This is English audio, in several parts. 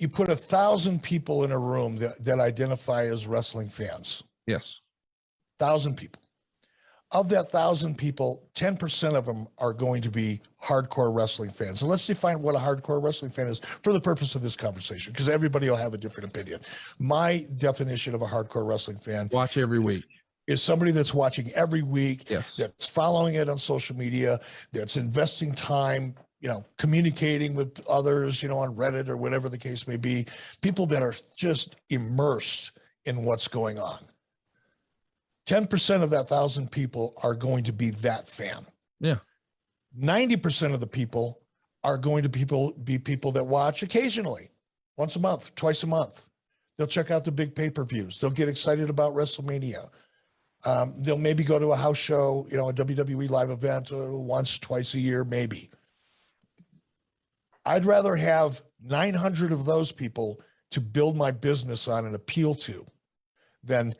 you put a thousand people in a room that, that identify as wrestling fans. Yes. Thousand people. Of that thousand people, 10% of them are going to be hardcore wrestling fans. So let's define what a hardcore wrestling fan is for the purpose of this conversation, because everybody will have a different opinion. My definition of a hardcore wrestling fan Watch every week. is somebody that's watching every week, Yes. that's following it on social media, that's investing time, you know, communicating with others, you know, on Reddit or whatever the case may be, people that are just immersed in what's going on. 10% of that thousand people are going to be that fan. Yeah. 90% of the people are going to people be people that watch occasionally, once a month, twice a month. They'll check out the big pay-per-views. They'll get excited about WrestleMania. Um, they'll maybe go to a house show, you know, a WWE live event uh, once, twice a year, maybe. I'd rather have 900 of those people to build my business on and appeal to than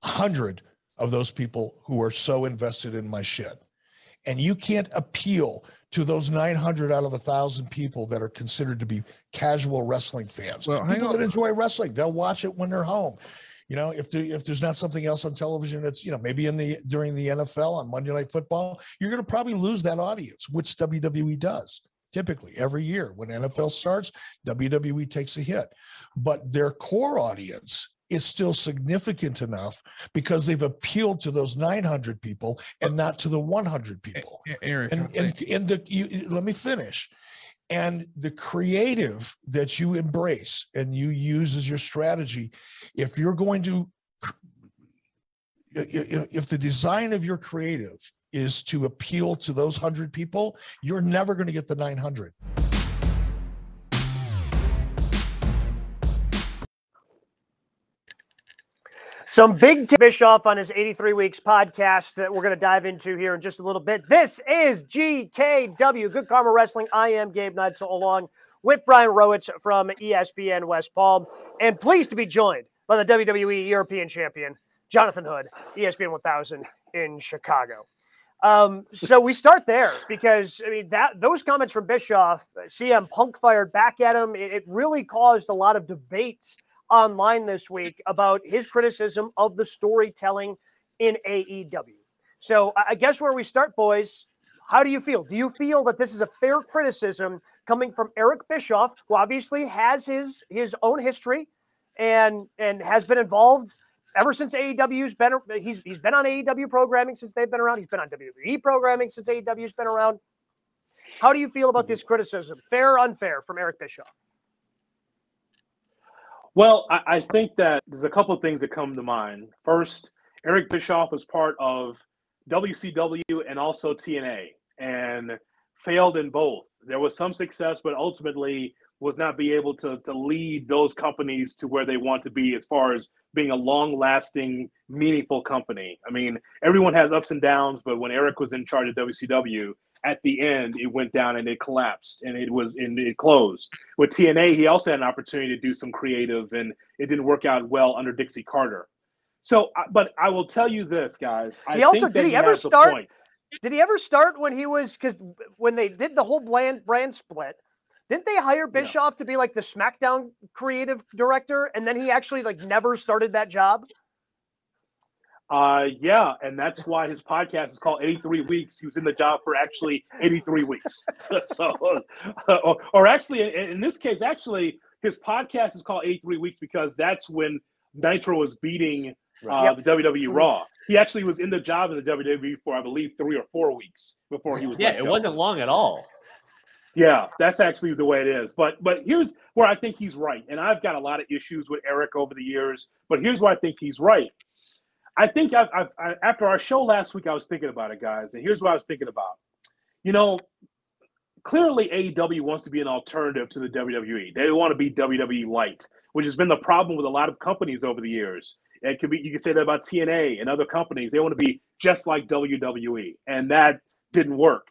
100 of those people who are so invested in my shit. And you can't appeal to those 900 out of a thousand people that are considered to be casual wrestling fans. Well, people that enjoy wrestling, they'll watch it when they're home. You know, if there, if there's not something else on television that's you know maybe in the during the NFL on Monday Night Football, you're going to probably lose that audience, which WWE does typically every year when NFL starts. WWE takes a hit, but their core audience is still significant enough because they've appealed to those 900 people and not to the 100 people. Aaron, and and, and the you, let me finish. And the creative that you embrace and you use as your strategy if you're going to cr- i- i- if the design of your creative is to appeal to those 100 people you're never going to get the 900 Some big t- Bischoff on his 83 Weeks podcast that we're going to dive into here in just a little bit. This is GKW, Good Karma Wrestling. I am Gabe Neitzel along with Brian Rowitz from ESPN West Palm, and pleased to be joined by the WWE European Champion, Jonathan Hood, ESPN 1000 in Chicago. Um, so we start there because I mean that those comments from Bischoff, CM Punk fired back at him. It, it really caused a lot of debate online this week about his criticism of the storytelling in AEW. So I I guess where we start, boys, how do you feel? Do you feel that this is a fair criticism coming from Eric Bischoff, who obviously has his his own history and and has been involved ever since AEW's been he's he's been on AEW programming since they've been around. He's been on WWE programming since AEW's been around. How do you feel about this criticism? Fair or unfair from Eric Bischoff? Well, I, I think that there's a couple of things that come to mind. First, Eric Bischoff was part of WCW and also TNA and failed in both. There was some success, but ultimately was not be able to, to lead those companies to where they want to be as far as being a long lasting, meaningful company. I mean, everyone has ups and downs, but when Eric was in charge of WCW, at the end it went down and it collapsed and it was and it closed. With TNA, he also had an opportunity to do some creative and it didn't work out well under Dixie Carter. So, but I will tell you this, guys. I He also- think did he ever start- Did he ever start when he was because when they did the whole brand brand split? Didn't they hire Yeah. Bischoff to be like the SmackDown creative director, and then he actually like never started that job? Uh, yeah, and that's why his podcast is called 83 Weeks. He was in the job for actually 83 weeks. so, or, or actually, in, in this case, actually, his podcast is called 83 Weeks because that's when Nitro was beating uh, Yep. the WWE Raw. He actually was in the job in the WWE for, I believe, three or four weeks before he was. Yeah, it go. wasn't long at all. Yeah, that's actually the way it is. But but here's where I think he's right. And I've got a lot of issues with Eric over the years, but here's where I think he's right. I think I've, I've, I, after our show last week, I was thinking about it, guys, and here's what I was thinking about. You know, clearly AEW wants to be an alternative to the WWE. They want to be WWE light, which has been the problem with a lot of companies over the years. It could be you could say that about TNA and other companies. They want to be just like WWE, and that didn't work.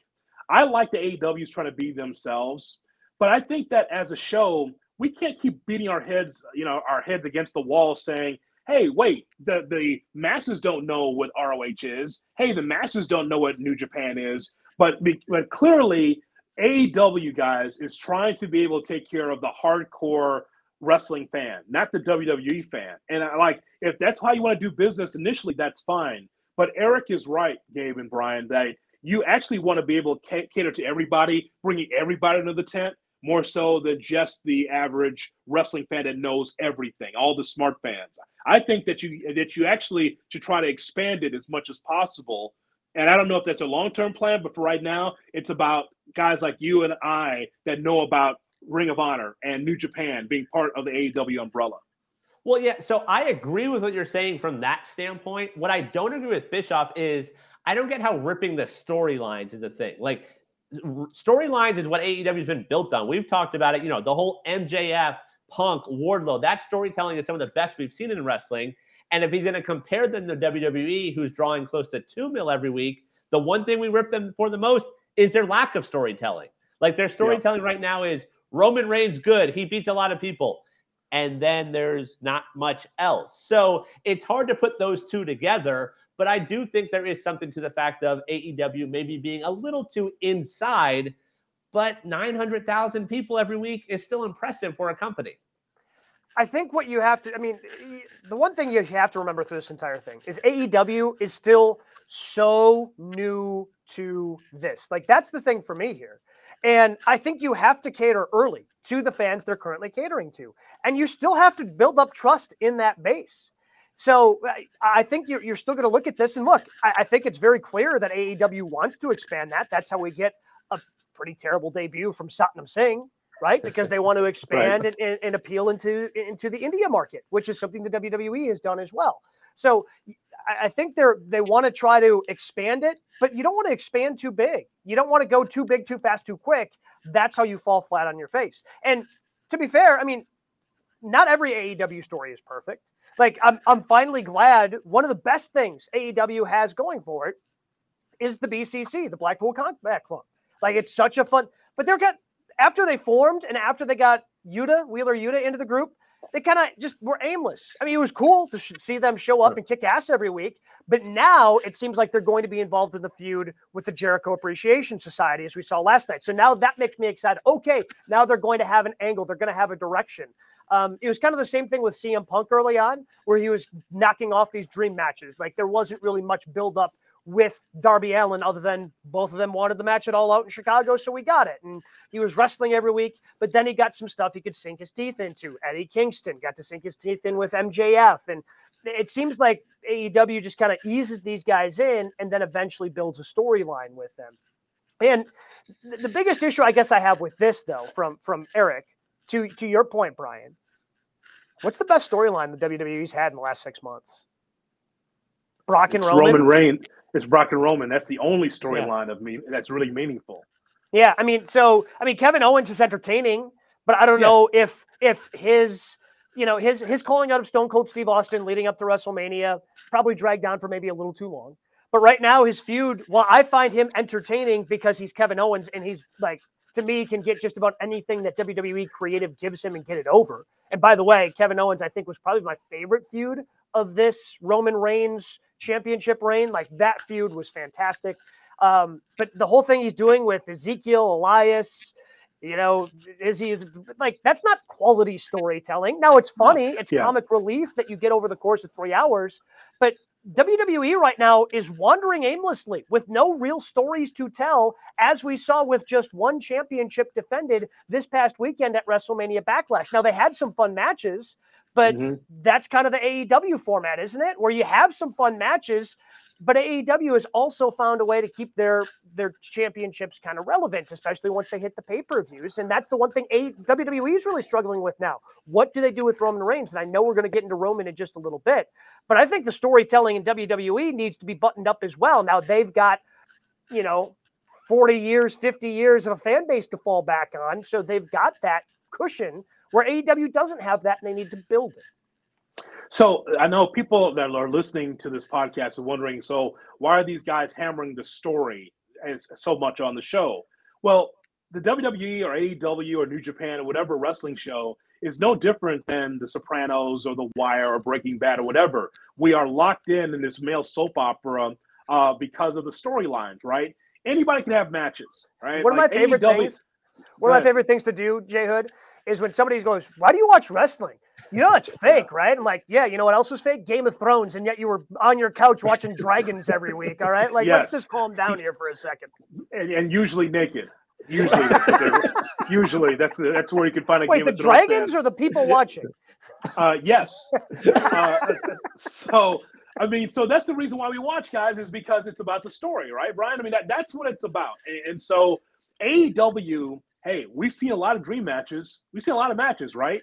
I like the AEW's trying to be themselves, but I think that as a show, we can't keep beating our heads, you know, our heads against the wall saying, "Hey, wait, the the masses don't know what ROH is. Hey, the masses don't know what New Japan is." But but clearly, AEW guys is trying to be able to take care of the hardcore wrestling fan, not the WWE fan. And I like if that's how you want to do business initially, that's fine. But Eric is right, Gabe and Brian, that you actually want to be able to cater to everybody, bringing everybody into the tent more so than just the average wrestling fan that knows everything, all the smart fans. I think that you that you actually should try to expand it as much as possible. And I don't know if that's a long-term plan, but for right now, it's about guys like you and I that know about Ring of Honor and New Japan being part of the AEW umbrella. Well, yeah. So I agree with what you're saying from that standpoint. What I don't agree with Bischoff is I don't get how ripping the storylines is a thing. Like storylines is what AEW has been built on. We've talked about it. You know, the whole MJF, Punk, Wardlow. That storytelling is some of the best we've seen in wrestling. And if he's going to compare them to WWE, who's drawing close to two mil every week, the one thing we rip them for the most is their lack of storytelling. Like their storytelling yeah. right now is Roman Reigns good. He beats a lot of people. And then there's not much else. So it's hard to put those two together. But I do think there is something to the fact of AEW maybe being a little too inside, but 900,000 people every week is still impressive for a company. I think what you have to, I mean, the one thing you have to remember through this entire thing is AEW is still so new to this. Like, that's the thing for me here. And I think you have to cater early to the fans they're currently catering to. And you still have to build up trust in that base. So I think you're, you're still going to look at this and look. I, I, think it's very clear that AEW wants to expand that. That's how we get a pretty terrible debut from Satnam Singh, right? Because they want to expand right. and, and, appeal into into the India market, which is something the WWE has done as well. So I, I think they're they want to try to expand it, but you don't want to expand too big. You don't want to go too big, too fast, too quick. That's how you fall flat on your face. And to be fair, I mean, not every AEW story is perfect like I'm I'm finally glad one of the best things AEW has going for it is the BCC, the Blackpool Combat Club. Like it's such a fun, but they're got after they formed and after they got Yuta Wheeler Yuta into the group, they kind of just were aimless. I mean, it was cool to see them show up and kick ass every week, but now it seems like they're going to be involved in the feud with the Jericho Appreciation Society, as we saw last night. So now that makes me excited. Okay, now they're going to have an angle, they're going to have a direction. Um, it was kind of the same thing with CM Punk early on, where he was knocking off these dream matches. Like there wasn't really much build up with Darby Allin, other than both of them wanted the match at All Out in Chicago, so we got it. And he was wrestling every week, but then he got some stuff he could sink his teeth into. Eddie Kingston got to sink his teeth in with MJF, and it seems like AEW just kind of eases these guys in, and then eventually builds a storyline with them. And the biggest issue I guess I have with this, though, from from Eric, to to your point, Brian, what's the best storyline the WWE's had in the last six months? Brock and it's Roman. Roman Reign. It's Brock and Roman. That's the only storyline yeah. of me that's really meaningful. Yeah, I mean, so I mean, Kevin Owens is entertaining, but I don't yeah. know if if his you know his his calling out of Stone Cold Steve Austin leading up to WrestleMania probably dragged on for maybe a little too long. But right now, his feud, well, I find him entertaining because he's Kevin Owens and he's like to me can get just about anything that WWE creative gives him and get it over. And by the way, Kevin Owens, I think, was probably my favorite feud of this Roman Reigns championship reign. Like that feud was fantastic. Um, but the whole thing he's doing with Ezekiel, Elias, you know, is he like that's not quality storytelling? Now it's funny, it's yeah. comic relief that you get over the course of three hours, but WWE right now is wandering aimlessly with no real stories to tell, as we saw with just one championship defended this past weekend at WrestleMania Backlash. Now, they had some fun matches, but mm-hmm. that's kind of the AEW format, isn't it? Where you have some fun matches, but AEW has also found a way to keep their their championships kind of relevant, especially once they hit the pay per views. And that's the one thing a- WWE is really struggling with now. What do they do with Roman Reigns? And I know we're going to get into Roman in just a little bit, but I think the storytelling in WWE needs to be buttoned up as well. Now they've got, you know, 40 years, 50 years of a fan base to fall back on. So they've got that cushion where AEW doesn't have that and they need to build it. So I know people that are listening to this podcast are wondering, so why are these guys hammering the story as so much on the show? Well, the WWE or AEW or New Japan or whatever wrestling show is no different than The Sopranos or The Wire or Breaking Bad or whatever. We are locked in in this male soap opera uh, because of the storylines, right? Anybody can have matches, right? One of like my favorite AEW, things. One of my favorite things to do, Jay Hood, is when somebody goes, "Why do you watch wrestling?" You know it's fake, right? I'm like, yeah. You know what else was fake? Game of Thrones, and yet you were on your couch watching dragons every week. All right, like let's just calm down here for a second. and, and usually naked. Usually, that's usually that's the, that's where you can find a Wait, Game the of Thrones fan. dragons or the people watching? Uh, yes. Uh, so, I mean, so that's the reason why we watch, guys, is because it's about the story, right, Brian? I mean, that, that's what it's about. And, and so, AEW, hey, we've seen a lot of dream matches. We've seen a lot of matches, right?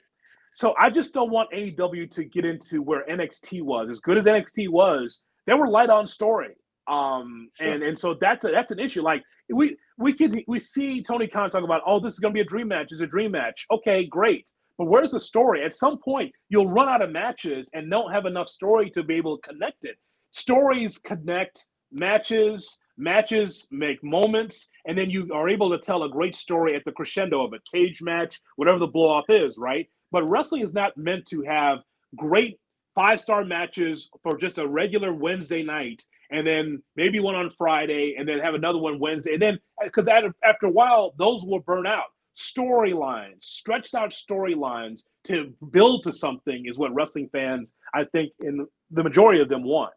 So, I just don't want AEW to get into where NXT was. As good as NXT was, they were light on story. Um, and and so that's a, that's an issue. Like we we can we see Tony Khan talk about, oh, this is gonna be a dream match. It's a dream match. Okay, great. But where's the story? At some point, you'll run out of matches and don't have enough story to be able to connect it. Stories connect matches, matches make moments, and then you are able to tell a great story at the crescendo of a cage match, whatever the blow off is, right? But wrestling is not meant to have great five star matches for just a regular Wednesday night, and then maybe one on Friday, and then have another one Wednesday, and then because after a while, those will burn out storylines, stretched out storylines to build to something is what wrestling fans, I think, in the majority of them want.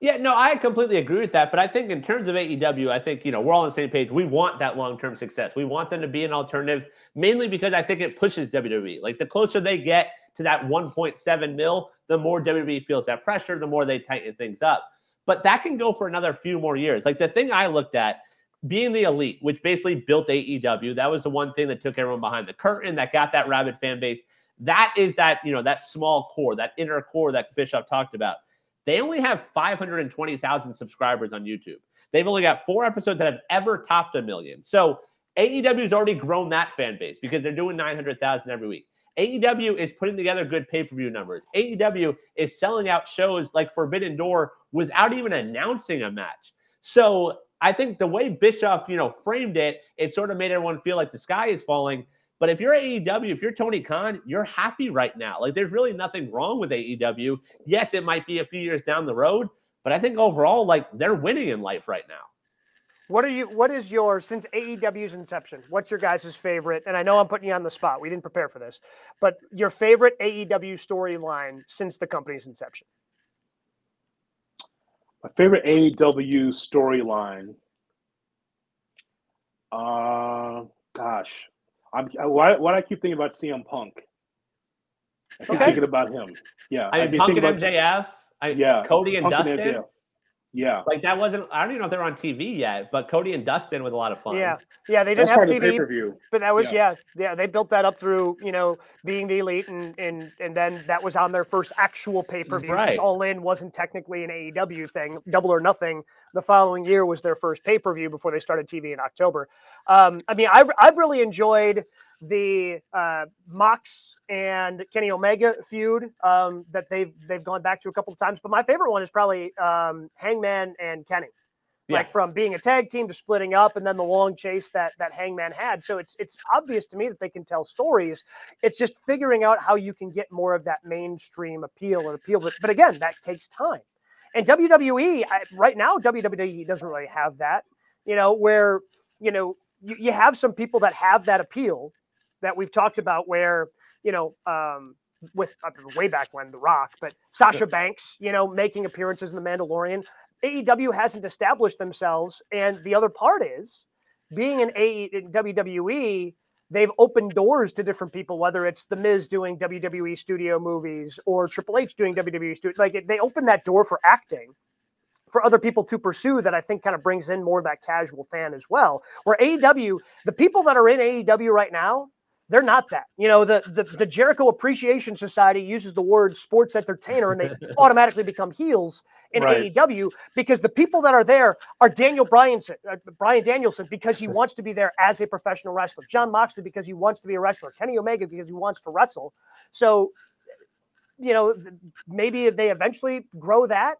Yeah, no, I completely agree with that. But I think in terms of AEW, I think, you know, we're all on the same page. We want that long term success. We want them to be an alternative, mainly because I think it pushes WWE. Like the closer they get to that 1.7 mil, the more WWE feels that pressure, the more they tighten things up. But that can go for another few more years. Like the thing I looked at, being the elite, which basically built AEW, that was the one thing that took everyone behind the curtain, that got that rabid fan base. That is that, you know, that small core, that inner core that Bischoff talked about. They only have 520,000 subscribers on YouTube. They've only got four episodes that have ever topped a million. So AEW's already grown that fan base because they're doing 900,000 every week. AEW is putting together good pay-per-view numbers. AEW is selling out shows like Forbidden Door without even announcing a match. So I think the way Bischoff, you know, framed it, it sort of made everyone feel like the sky is falling. But if you're AEW, if you're Tony Khan, you're happy right now. Like there's really nothing wrong with AEW. Yes, it might be a few years down the road, but I think overall, like they're winning in life right now. What are you? What is your since AEW's inception? What's your guys' favorite? And I know I'm putting you on the spot. We didn't prepare for this, but your favorite AEW storyline since the company's inception? My favorite AEW storyline. Uh, gosh, I'm I- why why do I keep thinking about CM Punk? I keep Okay. thinking about him. Yeah, I mean, Punk thinking and about- MJF, I, Yeah, Cody and Punk and Dustin. MJF. Yeah, Like that wasn't. I don't even know if they're on TV yet, but Cody and Dustin was a lot of fun. Yeah, yeah. They didn't have part of the pay TV, but that was yeah. yeah, They built that up through you know being the elite, and and and then that was on their first actual pay per view. Right. Since All In wasn't technically an AEW thing. Double or Nothing the following year was their first pay per view before they started TV in October. Um, I mean, I've I've really enjoyed the uh, Mox and Kenny Omega feud um, that they've they've gone back to a couple of times. But my favorite one is probably um, Hangman and Kenny. Like from being a tag team to splitting up and then the long chase that that hangman had. So it's it's obvious to me that they can tell stories. It's just figuring out how you can get more of that mainstream appeal and appeal but, but again that takes time. And wwe I, right now wwe doesn't really have that you know where you know you, you have some people that have that appeal that we've talked about where you know um with uh, way back when the rock but sasha banks you know making appearances in the mandalorian AEW hasn't established themselves, and the other part is being an AE in WWE. They've opened doors to different people, whether it's The Miz doing WWE studio movies or Triple H doing WWE studio. Like it- they open that door for acting for other people to pursue. That I think kind of brings in more of that casual fan as well. Where AEW, the people that are in AEW right now, they're not that. You know, the, the the Jericho Appreciation Society uses the word sports entertainer, and they automatically become heels in Right. AEW because the people that are there are Daniel Bryanson, uh, Bryan Danielson because he wants to be there as a professional wrestler, Jon Moxley because he wants to be a wrestler, Kenny Omega because he wants to wrestle. So, you know, maybe they eventually grow that,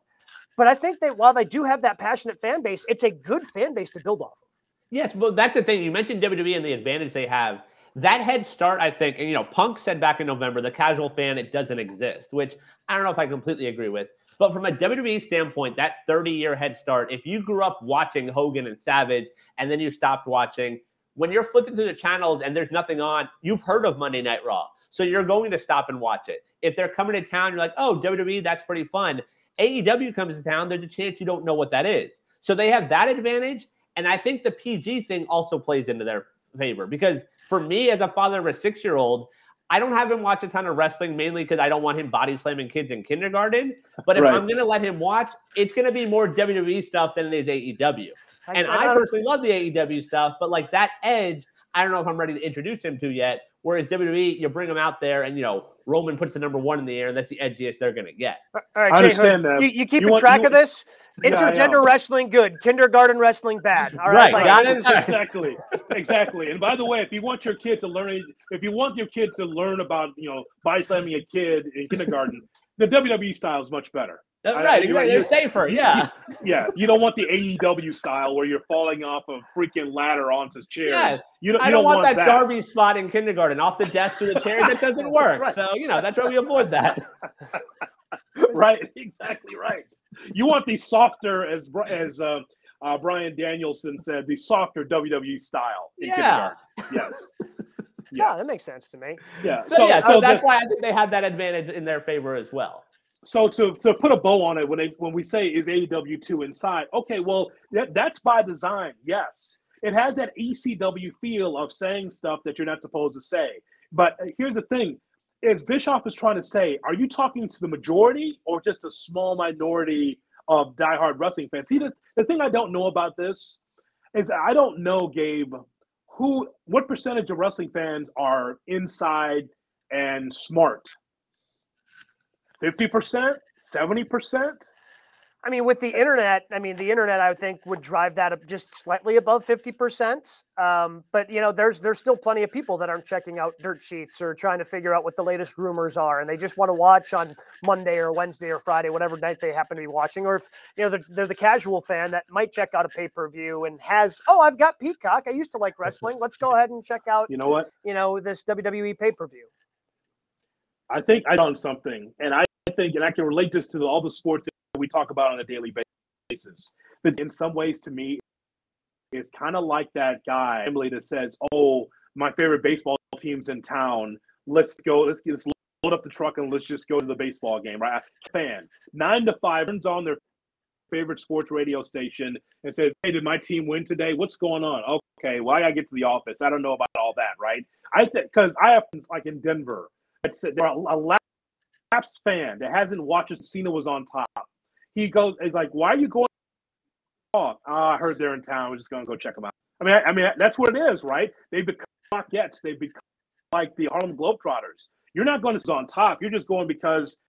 but I think that while they do have that passionate fan base, it's a good fan base to build off of. Yes, well, that's the thing. You mentioned WWE and the advantage they have. That head start, I think, and you know, Punk said back in November, the casual fan, it doesn't exist, which I don't know if I completely agree with. But from a WWE standpoint, that 30 year head start, if you grew up watching Hogan and Savage and then you stopped watching, when you're flipping through the channels and there's nothing on, you've heard of Monday Night Raw. So you're going to stop and watch it. If they're coming to town, you're like, oh, WWE, that's pretty fun. AEW comes to town, there's a chance you don't know what that is. So they have that advantage. And I think the PG thing also plays into their favor because for me, as a father of a six year old, I don't have him watch a ton of wrestling mainly because I don't want him body slamming kids in kindergarten. But if Right. I'm going to let him watch, it's going to be more WWE stuff than it is AEW. And I, don't- personally love the AEW stuff, but like that edge, I don't know if I'm ready to introduce him to yet. Whereas WWE, you bring him out there and, you know, Roman puts the number one in the air and that's the edgiest they're going to get. All right, I understand Hood, that. You, you keeping You want- track you- of this? Intergender know. wrestling good, kindergarten wrestling bad. All Right, right, like, got this it. is- exactly exactly and by the way if you want your kid to learn if you want your kid to learn about you know body slamming a kid in kindergarten the wwe style is much better I- right, you're exactly. right, They're you- safer. Yeah. yeah you don't want the aew style where you're falling off a freaking ladder onto chairs Yes. you don't, you I don't, want, that, that Darby spot in kindergarten off the desk to the chair. That doesn't work. Right. So, you know, that's why we avoid that. right exactly right you want the softer as as uh, uh, bryan danielson said the softer wwe style in Yeah. kindergarten. yes Yeah, that makes sense to me. yeah So, yeah, so, the- that's why I think they have that advantage in their favor as well. So to, to put a bow on it when they when we say is AEW too inside, okay, well that, that's by design. Yes, it has that ECW feel of saying stuff that you're not supposed to say. But uh, here's the thing: is Bischoff is trying to say, are you talking to the majority or just a small minority of diehard wrestling fans? See, the, the thing I don't know about this is I don't know, Gabe, who what percentage of wrestling fans are inside and smart 50%, 70%. I mean, with the internet, I mean, the internet, I would think would drive that up just slightly above fifty percent. Um, but you know, there's there's still plenty of people that aren't checking out dirt sheets or trying to figure out what the latest rumors are, and they just want to watch on Monday or Wednesday or Friday, whatever night they happen to be watching. Or if you know they're, they're the casual fan that might check out a pay per view and has, oh, I've got Peacock. I used to like wrestling. Let's go ahead and check out, You know what? you know, this WWE pay per view. I think I done something, and I think, and I can relate this to all the sports that we talk about on a daily basis. But in some ways, to me, it's kind of like that guy Emily that says, "Oh, my favorite baseball team's in town. Let's go. Let's let's load up the truck and let's just go to the baseball game." Right? Fan nine to five turns on their favorite sports radio station and says, "Hey, did my team win today? What's going on?" Okay, well, I gotta get to the office. I don't know about all that, right? I think because I have like in Denver, it's there are a lapsed fan that hasn't watched Cena was on top. He goes, "Is like, why are you going? Oh, I heard they're in town. We're just gonna go check them out." I mean, I, I mean that's what it is, right? They become Rockettes. They become like the Harlem Globetrotters. You're not going to on top. You're just going because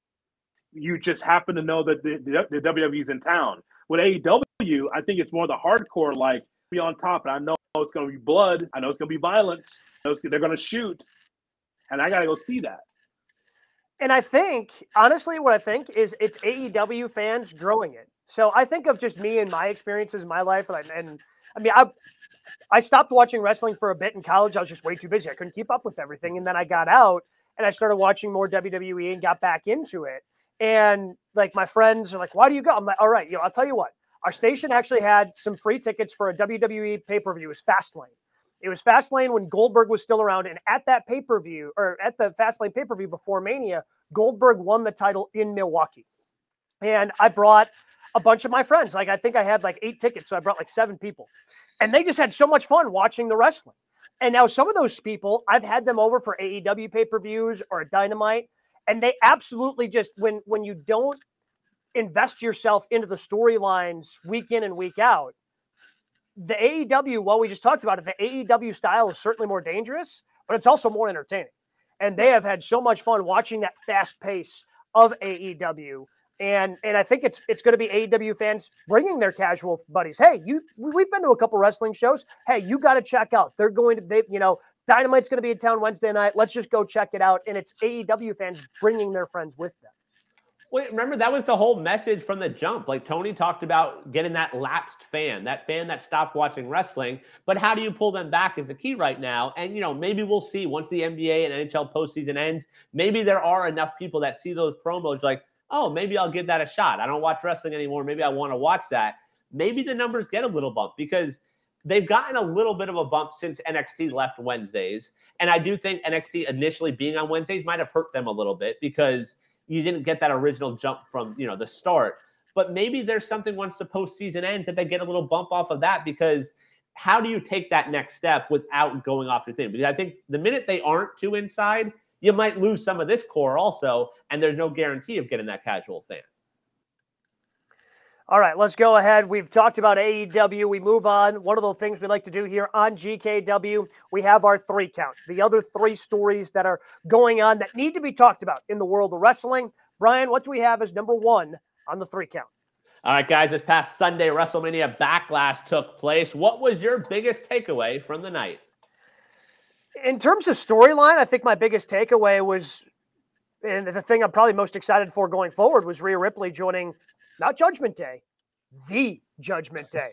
you just happen to know that the, the, the WWE's in town. With AEW, I think it's more the hardcore, like be on top. And I know it's going to be blood. I know it's going to be violence. They're going to shoot, and I got to go see that. And I think, honestly, what I think is it's AEW fans growing it. So I think of just me and my experiences in my life, and, I- and I mean, I I stopped watching wrestling for a bit in college. I was just way too busy. I couldn't keep up with everything, and then I got out and I started watching more WWE and got back into it. And like my friends are like, "Why do you go?" I'm like, "All right, you know, I'll tell you what. Our station actually had some free tickets for a WWE pay per view. It was Fastlane. It was Fastlane when Goldberg was still around, and at that pay per view or at the Fastlane pay per view before Mania, Goldberg won the title in Milwaukee. And I brought a bunch of my friends. Like I think I had like eight tickets, so I brought like seven people. And they just had so much fun watching the wrestling. And now some of those people, I've had them over for AEW pay-per-views or Dynamite, and they absolutely just when when you don't invest yourself into the storylines week in and week out, the AEW, well, we just talked about it, the AEW style is certainly more dangerous, but it's also more entertaining. And they have had so much fun watching that fast pace of AEW. And and I think it's it's going to be AEW fans bringing their casual buddies. Hey, you we've been to a couple wrestling shows. Hey, you got to check out. They're going to they you know Dynamite's going to be in town Wednesday night. Let's just go check it out. And it's AEW fans bringing their friends with them. Wait, remember that was the whole message from the jump. Like Tony talked about getting that lapsed fan, that fan that stopped watching wrestling. But how do you pull them back is the key right now. And you know, maybe we'll see once the NBA and NHL postseason ends. Maybe there are enough people that see those promos like, oh, maybe I'll give that a shot. I don't watch wrestling anymore. Maybe I want to watch that. Maybe the numbers get a little bump because they've gotten a little bit of a bump since NXT left Wednesdays. And I do think NXT initially being on Wednesdays might have hurt them a little bit because you didn't get that original jump from, you know, the start. But maybe there's something once the postseason ends that they get a little bump off of that because how do you take that next step without going off the thing? Because I think the minute they aren't too inside, you might lose some of this core also, and there's no guarantee of getting that casual fan. All right, let's go ahead. We've talked about AEW. We move on. One of the things we like to do here on GKW, we have our three count. The other three stories that are going on that need to be talked about in the world of wrestling. Brian, what do we have as number one on the three count? All right, guys, this past Sunday, WrestleMania Backlash took place. What was your biggest takeaway from the night? In terms of storyline, I think my biggest takeaway was, and the thing I'm probably most excited for going forward was Rhea Ripley joining not Judgment Day, the Judgment Day.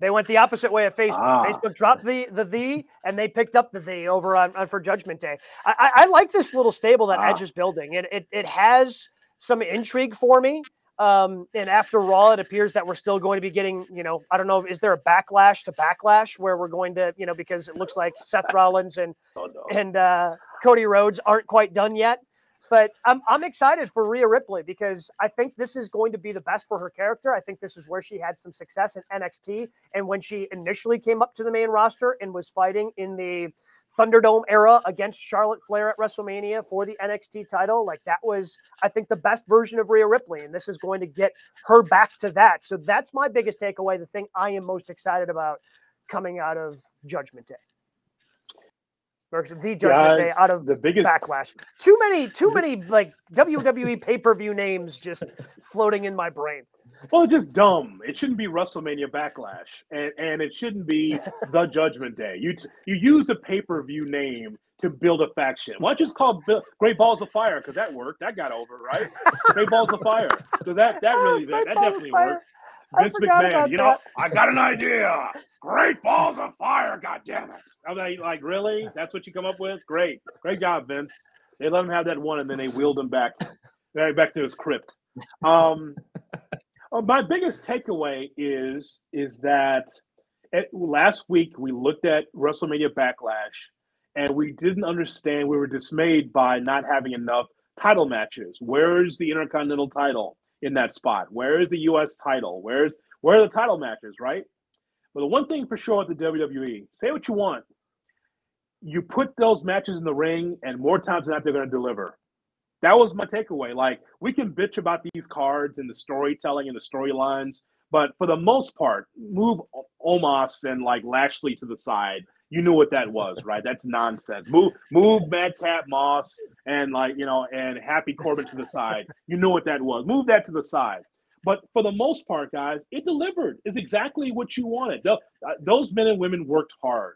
They went the opposite way of Facebook. Ah. Facebook dropped the the the, and they picked up the the over on, on for Judgment Day. I, I, I, like this little stable that ah. Edge is building. It, it it has some intrigue for me. Um, and after Raw, it appears that we're still going to be getting, you know, I don't know, is there a backlash to backlash where we're going to, you know, because it looks like Seth Rollins and oh, no. and uh, Cody Rhodes aren't quite done yet. But I'm I'm excited for Rhea Ripley because I think this is going to be the best for her character. I think this is where she had some success in NXT, and when she initially came up to the main roster and was fighting in the Thunderdome era against Charlotte Flair at WrestleMania for the NXT title. Like that was, I think, the best version of Rhea Ripley, and this is going to get her back to that. So that's my biggest takeaway. The thing I am most excited about coming out of Judgment Day or the Judgment Guys, Day out of the biggest backlash. Too many, too many like WWE pay per view names just floating in my brain. Well, it's just dumb. It shouldn't be WrestleMania Backlash, and and it shouldn't be the Judgment Day. You you use the pay per view name to build a faction. Why don't you just call Great Balls of Fire? Because that worked. That got over, right? Great Balls of Fire. Because that that really that, that definitely worked. Vince McMahon, you know, I got an idea. Great balls of fire, god damn it. I'm like, like, really? That's what you come up with? Great. Great job, Vince. They let him have that one and then they wheeled him back back to his crypt. Um uh, my biggest takeaway is is that at, last week we looked at WrestleMania Backlash and we didn't understand. We were dismayed by not having enough title matches. Where's the Intercontinental title in that spot? Where is the U.S. title? Where's where are the title matches? Right. But the one thing for sure with the WWE, say what you want, you put those matches in the ring, and more times than not, they're going to deliver. That was my takeaway. Like, we can bitch about these cards and the storytelling and the storylines, but for the most part, move Omos and like Lashley to the side. You knew what that was, right? That's nonsense. Move, move Madcap Moss and like you know, and Happy Corbin to the side. You knew what that was. Move that to the side. But for the most part, guys, it delivered. It's exactly what you wanted. Uh, those men and women worked hard.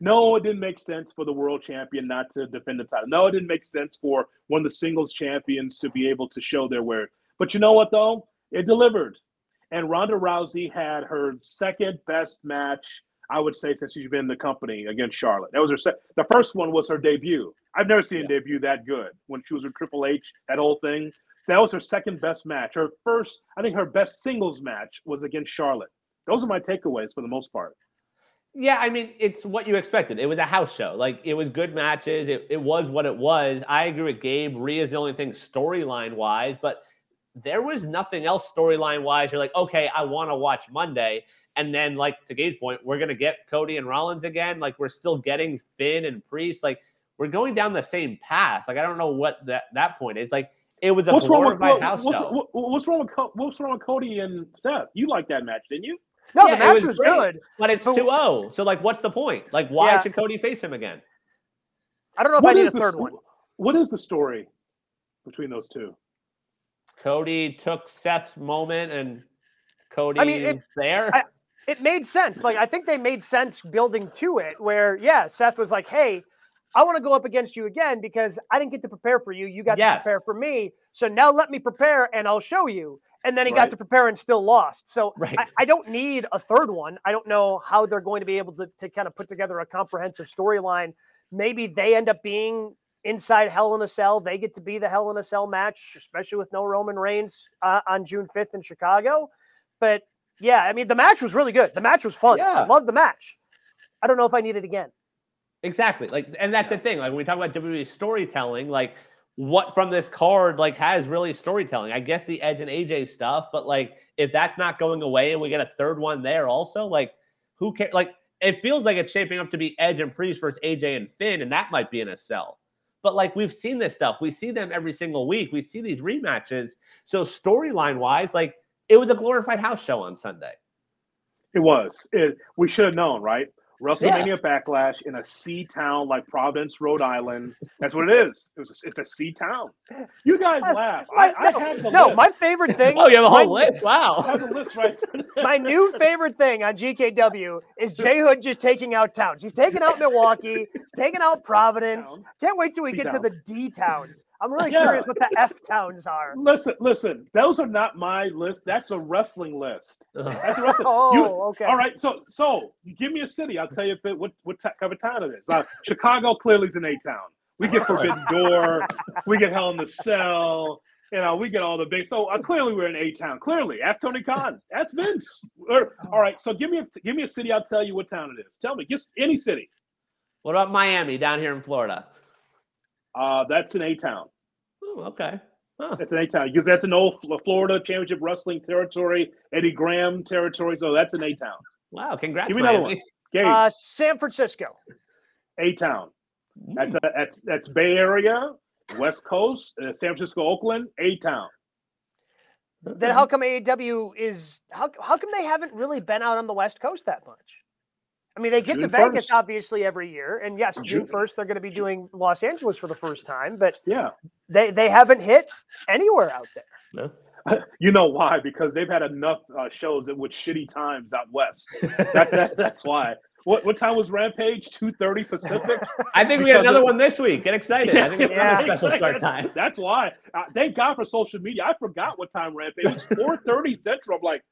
No, it didn't make sense for the world champion not to defend the title. No, it didn't make sense for one of the singles champions to be able to show their worth. But you know what, though? It delivered. And Ronda Rousey had her second best match, I would say, since she's been in the company against Charlotte. That was her. Se- the first one was her debut. I've never seen yeah. a debut that good when she was with Triple H. That whole thing. That was her second best match. Her first, I think her best singles match was against Charlotte. Those are my takeaways for the most part. Yeah, I mean, it's what you expected. It was a house show. Like, it was good matches. It, it was what it was. I agree with Gabe. Rhea's the only thing storyline wise, but there was nothing else storyline wise. You're like, okay, I want to watch Monday. And then, like, to Gabe's point, we're going to get Cody and Rollins again. Like, we're still getting Finn and Priest. Like, we're going down the same path. Like, I don't know what that, that point is. Like, it was a what's wrong with, house what's, show. What's wrong with what's wrong with Cody and Seth? You like that match, didn't you? No, yeah, the match was, was good, but it's 2-0. So like, what's the point? Like, why yeah. should Cody face him again? I don't know if what I need a third one. What is the story between those two? Cody took Seth's moment, and Cody I mean, it, there. I, it made sense. Like I think they made sense building to it. Where yeah, Seth was like, "Hey, I want to go up against you again because I didn't get to prepare for you. You got yes. to prepare for me. So now let me prepare and I'll show you. And then he right. got to prepare and still lost. So right. I, I, don't need a third one. I don't know how they're going to be able to, to kind of put together a comprehensive storyline. Maybe they end up being inside Hell in a Cell. They get to be the Hell in a Cell match, especially with no Roman Reigns uh, on June 5th in Chicago. But Yeah, I mean the match was really good. The match was fun. I Yeah. loved the match. I don't know if I need it again. Exactly. Like, and that's the thing. Like when we talk about WWE storytelling, like what from this card like has really storytelling. I guess the Edge and AJ stuff, but like if that's not going away and we get a third one there also, like who cares? Like it feels like it's shaping up to be Edge and Priest versus AJ and Finn, and that might be in a cell. But like we've seen this stuff, we see them every single week. We see these rematches. So storyline wise, like it was a glorified house show on Sunday. It was. It, we should have known, right? WrestleMania Backlash in a sea town like Providence, Rhode Island. That's what it is. It was. A, it's a sea town. You guys uh, laugh. I, I no, have the no, list. my favorite thing. Oh, you have a whole my, list. Wow. I have the list right. my new favorite thing on GKW is Jay Hood just taking out towns. He's taking out Milwaukee. He's taking out Providence. Town. Can't wait till we get to the D towns. I'm really Yeah. curious what the F towns are. Listen, listen. Those are not my list. That's a wrestling list. That's a wrestling. Oh, You- okay. All right, so so you give me a city, I'll tell you if it, what what type of town it is. Uh, Chicago clearly is an A town. We get Forbidden Door, we get Hell in the Cell, you know, we get all the big. So uh, clearly we're in A town. Clearly, ask Tony Khan, ask Vince. Or- all right, so give me a give me a city, I'll tell you what town it is. Tell me, just any city. What about Miami down here in Florida? Uh, that's an A town. Oh, okay. Huh. That's an A town because that's an old Florida Championship Wrestling territory, Eddie Graham territory. So that's an A town. Wow, congrats. Give me another Miami. one. Gabe, Uh, San Francisco. A town. That's a, that's that's Bay Area, West Coast, uh, San Francisco, Oakland, A town. Then how come AEW is how how come they haven't really been out on the West Coast that much? I mean, they get to Vegas 1st. obviously every year, and yes, June June- first they're going to be doing Los Angeles for the first time, but Yeah, they they haven't hit anywhere out there. No? you know why? Because they've had enough uh, shows at with shitty times out west. That, that that's why. What what time was Rampage? Two thirty Pacific. I think we Because another of- one this week. Get excited. I think Yeah. special start time. That's why. Uh, thank God for social media. I forgot what time Rampage. It was four thirty Central. I'm like,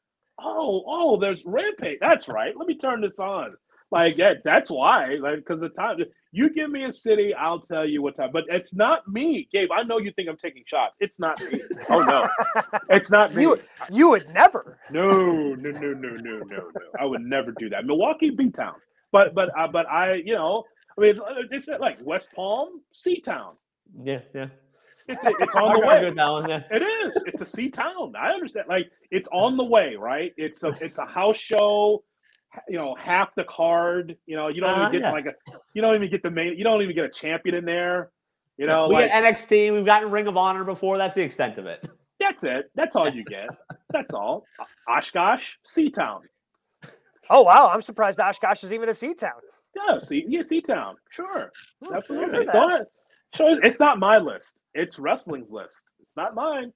oh oh, there's Rampage. That's right. Let me turn this on. Like that. That's why. Like because the time. You give me a city, I'll tell you what time. But it's not me, Gabe. I know you think I'm taking shots. It's not me. Oh no, it's not me. You you would never. No, no, no, no, no, no, no. I would never do that. Milwaukee, B town. But but uh, but I, you know, I mean, it's like West Palm, C town. Yeah, yeah. It's it's on the way. that one, yeah. It is. It's a C town. I understand. Like it's on the way, right? It's a it's a house show. You know, half the card. You know, you don't Uh, even get yeah. like a. You don't even get the main. You don't even get a champion in there. You know, we like get NXT. We've gotten Ring of Honor before. That's the extent of it. that's it. That's all you get. That's all. Oshkosh, C town. Oh wow, I'm surprised Oshkosh is even a C town. Yeah, see, yeah, C Town, sure, Hmm, absolutely. good It's for on. Sure, it's not my list. It's wrestling's list. It's not mine.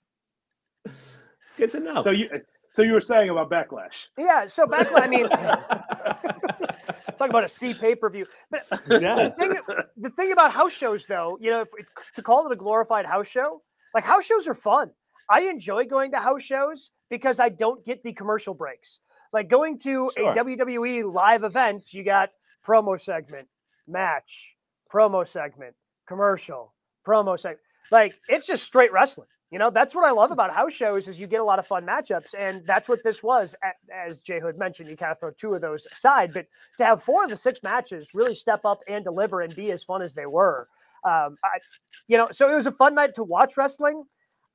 Good to know. So you, so you were saying about backlash? Yeah, so backlash. I mean, talk about a C pay per view. But Yeah. the thing, the thing about house shows, though, you know, if, to call it a glorified house show, like house shows are fun. I enjoy going to house shows because I don't get the commercial breaks. Like going to Sure. a WWE live event, you got promo segment, match, promo segment, commercial, promo segment. Like it's just straight wrestling. You know, that's what I love about house shows is you get a lot of fun matchups, and that's what this was. As Jay Hood mentioned, you kind of throw two of those aside, but to have four of the six matches really step up and deliver and be as fun as they were, um, I, you know, so it was a fun night to watch wrestling.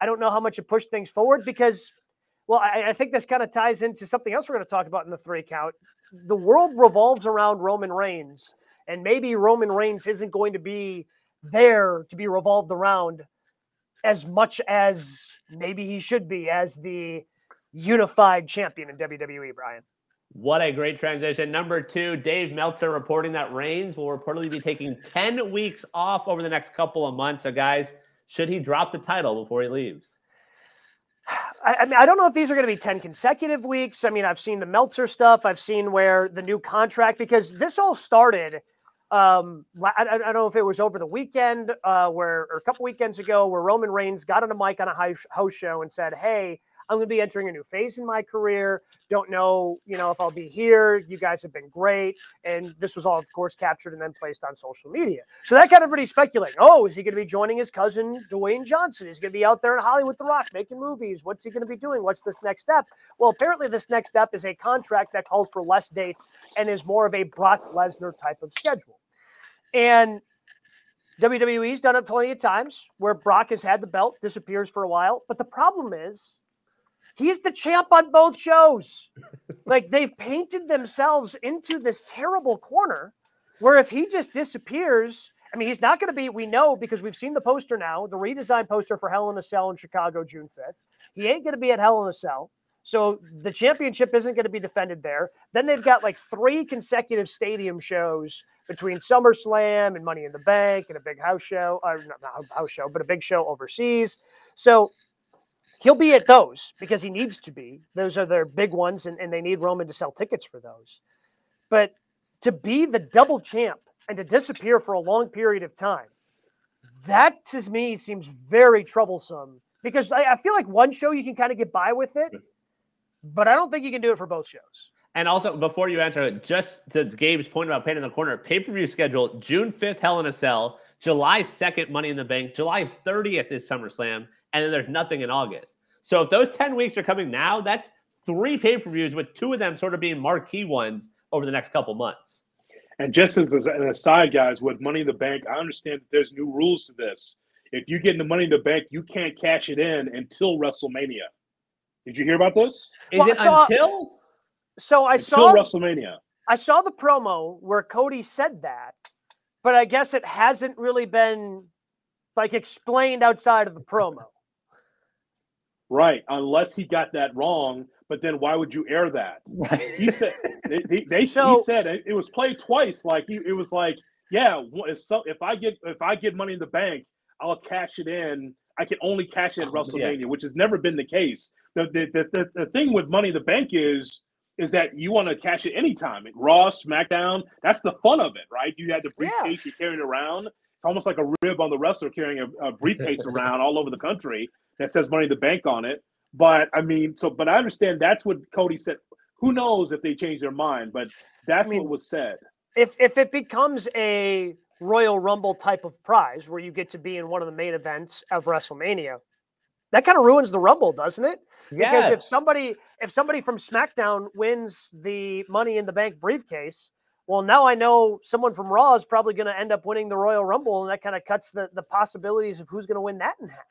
I don't know how much it pushed things forward because, well, I, I think this kind of ties into something else we're going to talk about in the three count. The world revolves around Roman Reigns, and maybe Roman Reigns isn't going to be there to be revolved around as much as maybe he should be as the unified champion in WWE, Brian. What a great transition. Number two, Dave Meltzer reporting that Reigns will reportedly be taking 10 weeks off over the next couple of months. So, guys, should he drop the title before he leaves? I, I mean, I don't know if these are going to be 10 consecutive weeks. I mean, I've seen the Meltzer stuff. I've seen where the new contract, because this all started. Um, I, I don't know if it was over the weekend, uh, where or a couple weekends ago, where Roman Reigns got on a mic on a house show and said, "Hey, I'm going to be entering a new phase in my career. Don't know, you know, if I'll be here. You guys have been great. And this was all, of course, captured and then placed on social media. So that got everybody speculating. Oh, is he going to be joining his cousin, Dwayne Johnson? Is he going to be out there in Hollywood, The Rock, making movies? What's he going to be doing? What's this next step? Well, apparently, this next step is a contract that calls for less dates and is more of a Brock Lesnar type of schedule. And WWE's done it plenty of times where Brock has had the belt, disappears for a while. But the problem is he's the champ on both shows. like they've painted themselves into this terrible corner where if he just disappears, I mean, he's not going to be, we know because we've seen the poster now, the redesigned poster for Hell in a Cell in Chicago, June 5th. He ain't going to be at Hell in a Cell. So the championship isn't going to be defended there. Then they've got like three consecutive stadium shows between SummerSlam and Money in the Bank and a big house show, or not a house show, but a big show overseas. So he'll be at those because he needs to be. Those are their big ones, and, and they need Roman to sell tickets for those. But to be the double champ and to disappear for a long period of time, that to me seems very troublesome because I, I feel like one show you can kind of get by with it, but I don't think you can do it for both shows. And also, before you answer, just to Gabe's point about pain in the corner, pay per view schedule June 5th, Hell in a Cell, July 2nd, Money in the Bank, July 30th is SummerSlam, and then there's nothing in August. So if those 10 weeks are coming now, that's three pay per views, with two of them sort of being marquee ones over the next couple months. And just as an aside, guys, with Money in the Bank, I understand that there's new rules to this. If you get in the Money in the Bank, you can't cash it in until WrestleMania. Did you hear about this? Is Well, it so- until? So I until saw WrestleMania. I saw the promo where Cody said that, but I guess it hasn't really been like explained outside of the promo. Right, unless he got that wrong. But then why would you air that? He said they, they, they So- he said it, it was played twice. Like he, it was like, yeah, if, so, if I get if I get Money in the Bank, I'll cash it in. I can only cash it at Oh, yeah. WrestleMania, which has never been the case. The the, the, the the thing with Money in the Bank is is that you want to cash it anytime. Raw, SmackDown, that's the fun of it, right? You had the Yeah. briefcase you're carrying around. It's almost like a rib on the wrestler carrying a, a briefcase around all over the country that says Money in the Bank on it. But I mean, so but I understand that's what Cody said. Who knows if they change their mind? But that's mean- what was said. If if it becomes a Royal Rumble type of prize where you get to be in one of the main events of WrestleMania, that kind of ruins the Rumble, doesn't it? Because if somebody if somebody from SmackDown wins the Money in the Bank briefcase, well, now I know someone from Raw is probably going to end up winning the Royal Rumble, and that kind of cuts the the possibilities of who's going to win that in half.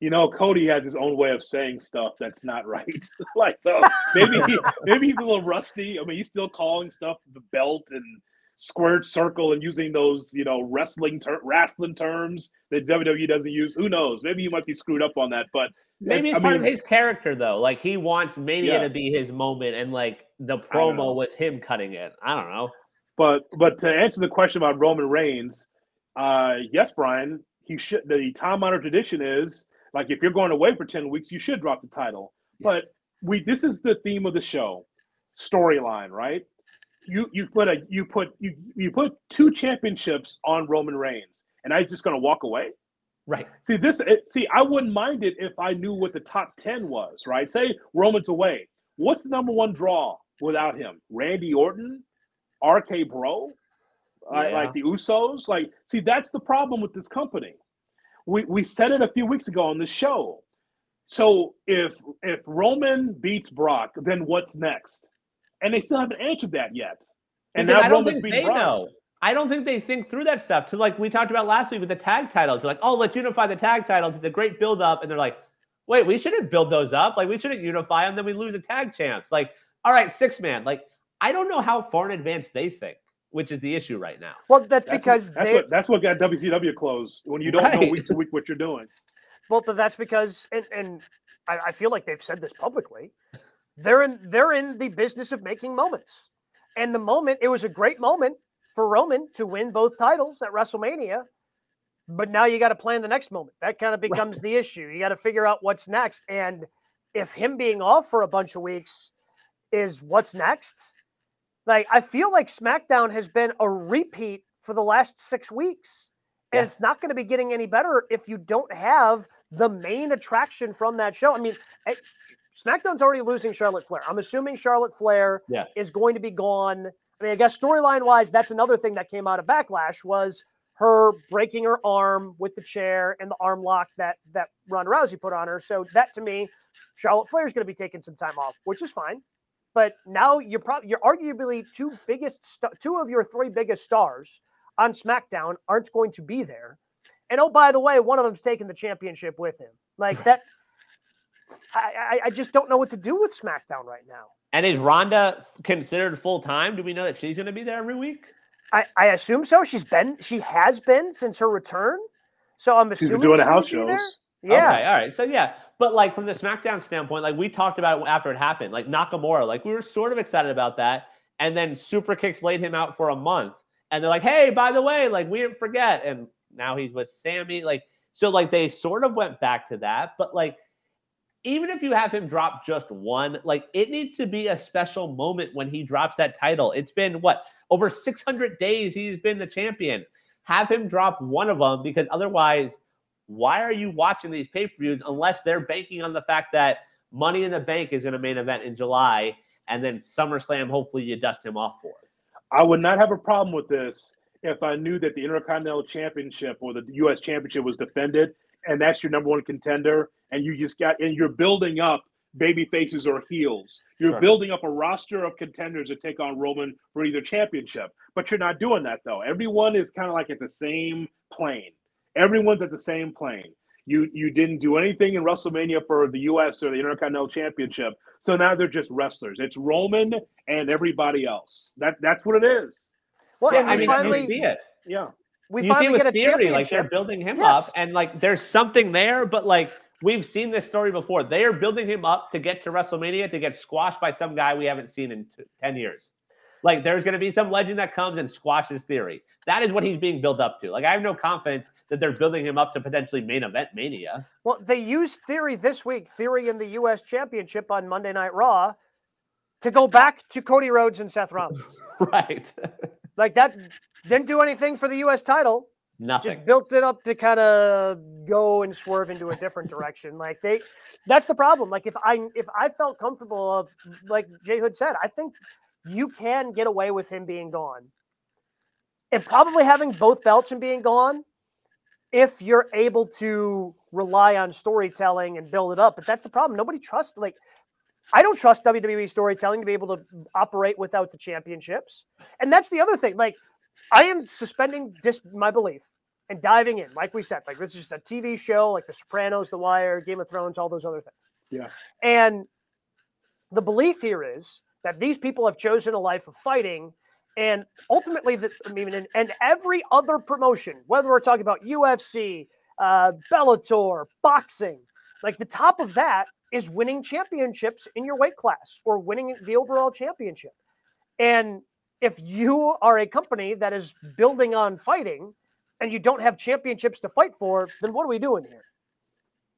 You know, Cody has his own way of saying stuff that's not right. like so, maybe he, maybe he's a little rusty. I mean, he's still calling stuff the belt and squared circle and using those you know wrestling ter- wrestling terms that WWE doesn't use. Who knows? Maybe you might be screwed up on that. But Maybe it's I part mean, of his character though. Like he wants Mania Yeah. to be his moment, and like the promo was him cutting it. I don't know. But but to answer the question about Roman Reigns, uh, yes, Brian, he should. The time honored tradition is like if you're going away for ten weeks, you should drop the title. But we this is the theme of the show, storyline, right? You you put a you put you you put two championships on Roman Reigns, and I was just going to walk away. Right. See this. It, see, I wouldn't mind it if I knew what the top ten was. Right? Say Roman's away. What's the number one draw without him? Randy Orton, RK Bro, Yeah. like the Usos. Like, see, that's the problem with this company. We we said it a few weeks ago on the show. So if if Roman beats Brock, then what's next? And they still haven't answered that yet. And Because now I don't Roman's think beating they Brock. know. I don't think they think through that stuff. To like we talked about last week with the tag titles. We're like, oh, let's unify the tag titles. It's a great build up, and they're like, wait, we shouldn't build those up. Like we shouldn't unify them. Then we lose a tag champs. Like, all right, six man. Like I don't know how far in advance they think, which is the issue right now. Well, that's, That's because what, that's what that's what got WCW closed when you don't know week to week what you're doing. Well, but that's because, and, and I, I feel like they've said this publicly. They're in they're in the business of making moments, and the moment it was a great moment for Roman to win both titles at WrestleMania. But now you got to plan the next moment. That kind of becomes the issue. You got to figure out what's next, and if him being off for a bunch of weeks is what's next. Like I feel like SmackDown has been a repeat for the last six weeks. And Yeah. it's not going to be getting any better if you don't have the main attraction from that show. I mean, eh, SmackDown's already losing Charlotte Flair. I'm assuming Charlotte Flair Yeah. is going to be gone. I mean, I guess storyline wise, that's another thing that came out of Backlash was her breaking her arm with the chair and the arm lock that that Ronda Rousey put on her. So that to me, Charlotte Flair is going to be taking some time off, which is fine. But now you're probably you're arguably two biggest st- two of your three biggest stars on SmackDown aren't going to be there. And oh, by the way, one of them's taking the championship with him. Like that, I, I, I just don't know what to do with SmackDown right now. And is Ronda considered full time? Do we know that she's going to be there every week? I, I assume so. She's been she has been since her return. So I'm She's assuming been doing the she house would be there. shows. Yeah. Okay, all right. So yeah, but like from the SmackDown standpoint, like we talked about it after it happened, like Nakamura, like we were sort of excited about that, and then Super Kicks laid him out for a month, and they're like, hey, by the way, like we didn't forget, and now he's with Sammy, like so, like they sort of went back to that, but like even if you have him drop just one, like it needs to be a special moment when he drops that title. It's been what over 600 days he's been the champion. Have him drop one of them because otherwise why are you watching these pay-per-views unless they're banking on the fact that Money in the Bank is going to main event in July and then SummerSlam hopefully you dust him off for it. I would not have a problem with this if I knew that the Intercontinental Championship or the U.S. Championship was defended, and that's your number one contender, and you just got and you're building up baby faces or heels. You're Sure. building up a roster of contenders to take on Roman for either championship. But you're not doing that though. Everyone is kind of like at the same plane. Everyone's at the same plane. You you didn't do anything in WrestleMania for the US or the Intercontinental Championship. So now they're just wrestlers. It's Roman and everybody else. That that's what it is. Well, Yeah, and I we mean, finally you see it. Yeah. we you see finally with get a theory, like they're building him Yes. up, and like there's something there, but like we've seen this story before. They are building him up to get to WrestleMania to get squashed by some guy we haven't seen in t- ten years. Like there's going to be some legend that comes and squashes theory. That is what he's being built up to. Like I have no confidence that they're building him up to potentially main event Mania. Well, they used Theory this week, Theory in the U.S. Championship on Monday Night Raw, to go back to Cody Rhodes and Seth Rollins. right? like that didn't do anything for the U.S. title. Nothing. Just built it up to kind of go and swerve into a different direction. Like they, that's the problem. Like if I if I felt comfortable of like Jay Hood said, I think you can get away with him being gone, and probably having both Belch and being gone, if you're able to rely on storytelling and build it up. But that's the problem. Nobody trusts like. I don't trust WWE storytelling to be able to operate without the championships. And that's the other thing. Like, I am suspending dis- my belief and diving in, like we said, like this is just a TV show, like The Sopranos, The Wire, Game of Thrones, all those other things. Yeah. And the belief here is that these people have chosen a life of fighting, and ultimately, the, I mean, and, and every other promotion, whether we're talking about UFC, uh, Bellator, boxing, like the top of that is winning championships in your weight class or winning the overall championship. And if you are a company that is building on fighting and you don't have championships to fight for, then what are we doing here?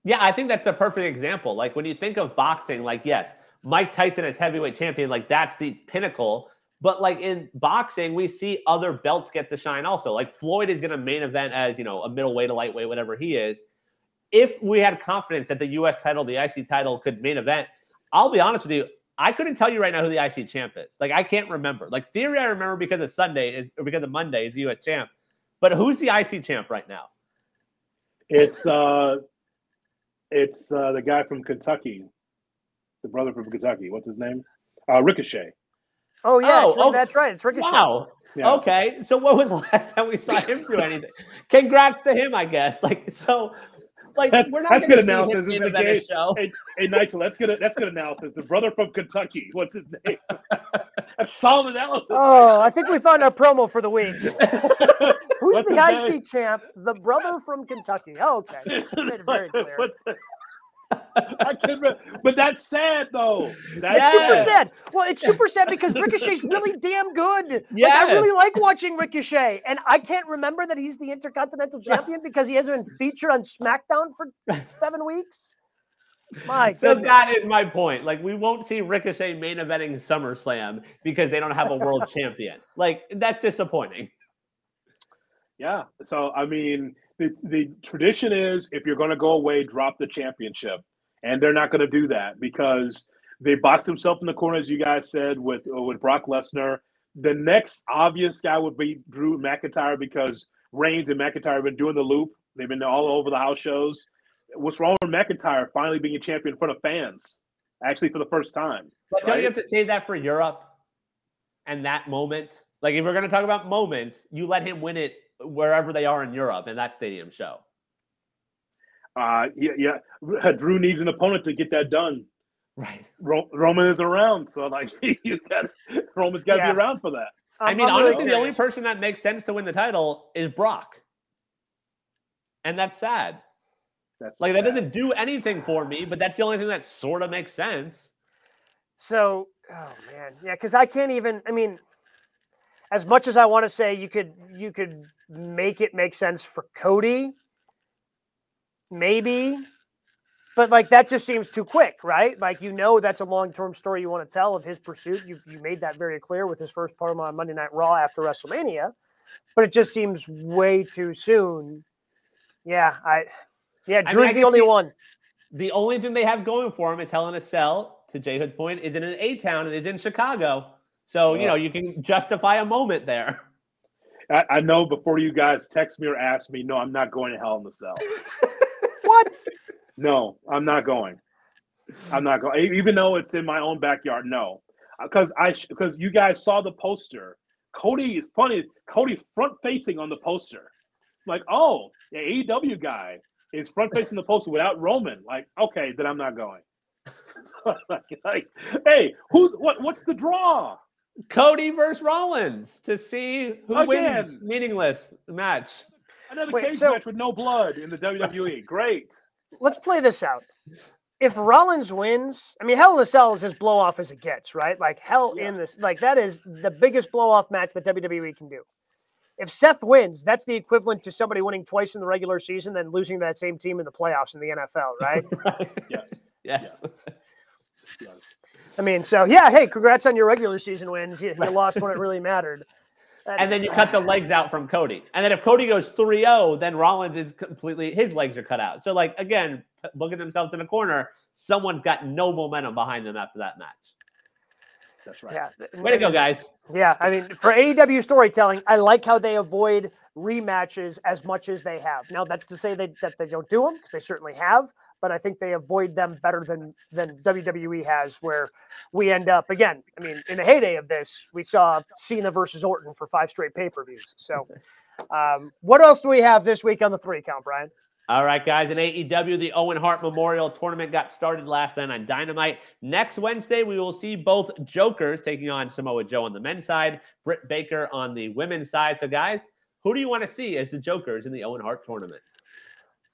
Yeah, I think that's a perfect example. Like when you think of boxing, like yes, Mike Tyson as heavyweight champion, like that's the pinnacle. But like in boxing, we see other belts get the shine also. Like Floyd is going to main event as you know a middleweight, a lightweight, whatever he is. If we had confidence that the U.S. title, the IC title, could main event, I'll be honest with you, I couldn't tell you right now who the IC champ is. Like I can't remember. Like theory, I remember because of Sunday is or because of Monday is the U.S. champ. But who's the IC champ right now? It's uh it's uh the guy from Kentucky. The brother from Kentucky. What's his name? Uh Ricochet. Oh yeah, Oh, it's, oh, that's right. It's Ricochet. Wow. Yeah. Okay. So what was the last time we saw him do anything? Congrats to him, I guess. Like so, like That's- we're not that's gonna good see him analysis, main isn't it, a Gabe? show. Hey, hey Nigel, that's good that's good analysis. The brother from Kentucky. What's his name? that's solid analysis. Oh, I think we found our promo for the week. Who's What's the his name? IC champ? The brother from Kentucky. Oh, okay. Made it very clear. What's the- I can't remember. But that's sad though. That's It's super sad. Well, it's super sad because Ricochet's really damn good. Like, I really like watching Ricochet, and I can't remember that he's the Intercontinental Champion because he hasn't been featured on SmackDown for seven weeks. My So goodness. that is my point. Like we won't see Ricochet main eventing SummerSlam because they don't have a world champion. Like that's disappointing. Yeah. So I mean, the, the tradition is if you're going to go away, drop the championship, and they're not going to do that because they boxed themselves in the corner, as you guys said, with uh, with Brock Lesnar. The next obvious guy would be Drew McIntyre because Reigns and McIntyre have been doing the loop. They've been all over the house shows. What's wrong with McIntyre finally being a champion in front of fans? Actually, for the first time. But don't you have to save that for Europe and that moment? Like, if we're going to talk about moments, you let him win it wherever they are in Europe in that stadium show. Uh, yeah, yeah. Drew needs an opponent to get that done. Right. Ro- Roman is around, so like you got Roman's got to Yeah. be around for that. I I'm- mean, I'm really honestly, the only person that makes sense to win the title is Brock. And that's sad. That's Like, that doesn't do anything for me, but that's the only thing that sort of makes sense. So, oh man, yeah, because I can't even. I mean, as much as I want to say you could, you could make it make sense for Cody, maybe, but like that just seems too quick, right? Like you know that's a long term story you want to tell of his pursuit. You you made that very clear with his first promo on Monday Night Raw after WrestleMania, but it just seems way too soon. Yeah, I, yeah, I Drew's can the only one. The only thing they have going for him is Hell in a Cell, to Jay Hood's point, is in an A town and is in Chicago. So, you uh, know, you can justify a moment there. I, I know before you guys text me or ask me, no, I'm not going to Hell in the Cell. What? No, I'm not going. I'm not going. Even though it's in my own backyard, no, uh, because I because you guys saw the poster. Cody is funny. Cody's front facing on the poster. Like, oh, the AEW guy is front facing the poster without Roman. Like, okay, then I'm not going. like, like, hey, who's what? What's the draw? Cody versus Rollins to see who wins meaningless match. Another Wait, cage so- match with no blood in the WWE. Great. let's play this out. If Rollins wins, I mean, Hell in a Cell is as blow off as it gets, right? Like Hell Yeah. in this, like that is the biggest blow off match that WWE can do. If Seth wins, that's the equivalent to somebody winning twice in the regular season, then losing that same team in the playoffs in the NFL, right? right. Yes. Yes. Yes. I mean, so yeah, hey, congrats on your regular season wins. You, you lost when it really mattered. And then That's- you cut the legs out from Cody. And then if Cody goes 3 0, then Rollins is completely, his legs are cut out. So, like, again, p- looking themselves in a corner, someone's got no momentum behind them after that match. That's right. Yeah. Way to go, guys. Yeah, I mean, for AEW storytelling, I like how they avoid rematches as much as they have. Now, that's to say they, that they don't do them because they certainly have, but I think they avoid them better than than WWE has, where we end up again. I mean, in the heyday of this, we saw Cena versus Orton for five straight pay per views. So, um, what else do we have this week on the three count, Brian? All right, guys. In AEW, the Owen Hart Memorial Tournament got started last night on Dynamite. Next Wednesday, we will see both Jokers taking on Samoa Joe on the men's side, Britt Baker on the women's side. So, guys, who do you want to see as the Jokers in the Owen Hart Tournament?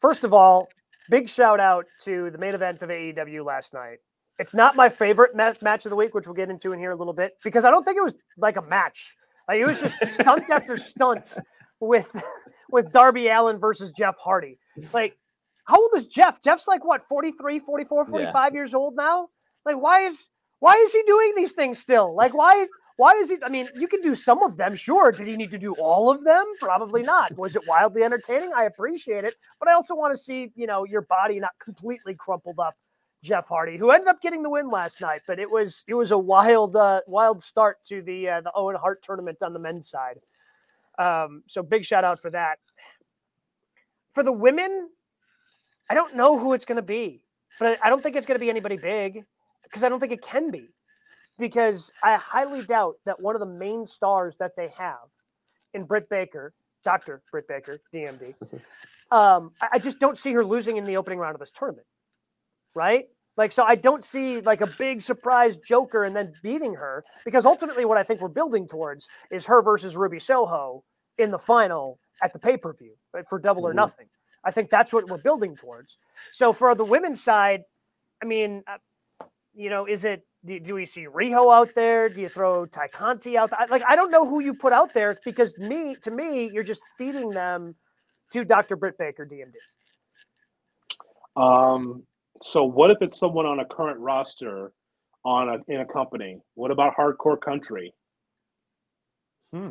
First of all, big shout out to the main event of AEW last night. It's not my favorite ma- match of the week, which we'll get into in here a little bit, because I don't think it was like a match. Like it was just stunt after stunt with with Darby Allin versus Jeff Hardy. Like, how old is Jeff? Jeff's like what, 43, 44, 45 years old now? Like, why is why is he doing these things still? Like, why why is he? I mean, you can do some of them, sure. Did he need to do all of them? Probably not. Was it wildly entertaining? I appreciate it, but I also want to see, you know, your body not completely crumpled up. Jeff Hardy, who ended up getting the win last night, but it was it was a wild uh, wild start to the uh, the Owen Hart tournament on the men's side. Um, so big shout out for that. For the women, I don't know who it's going to be, but I don't think it's going to be anybody big because I don't think it can be because I highly doubt that one of the main stars that they have in Britt Baker, Dr. Britt Baker, DMD, um, I, just don't see her losing in the opening round of this tournament. Right? Like, so I don't see like a big surprise Joker and then beating her because ultimately what I think we're building towards is her versus Ruby Soho in the final at the pay per view right, for double or Mhm. nothing. I think that's what we're building towards. So for the women's side, I mean, uh, you know, is it do, do we see Riho out there? Do you throw Tay Conti out? There? Like, I don't know who you put out there because me, to me, you're just feeding them to Dr. Britt Baker, DMD. Um, so what if it's someone on a current roster on a in a company? What about hardcore country? Hmm.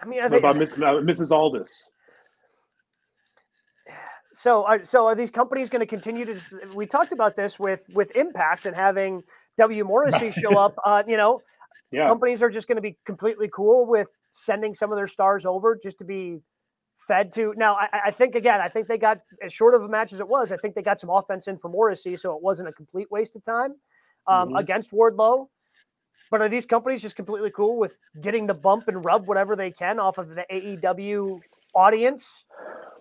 I mean, are What they, about Miss, uh, Mrs. Aldis? So are, so are these companies going to continue to? Just, we talked about this with with Impact and having W Morrissey show up. Uh, you know, Yeah. companies are just going to be completely cool with sending some of their stars over just to be fed to. Now, I, I think again, I think they got as short of a match as it was. I think they got some offense in for Morrissey, so it wasn't a complete waste of time um, Mhm. against Wardlow. But are these companies just completely cool with getting the bump and rub whatever they can off of the AEW audience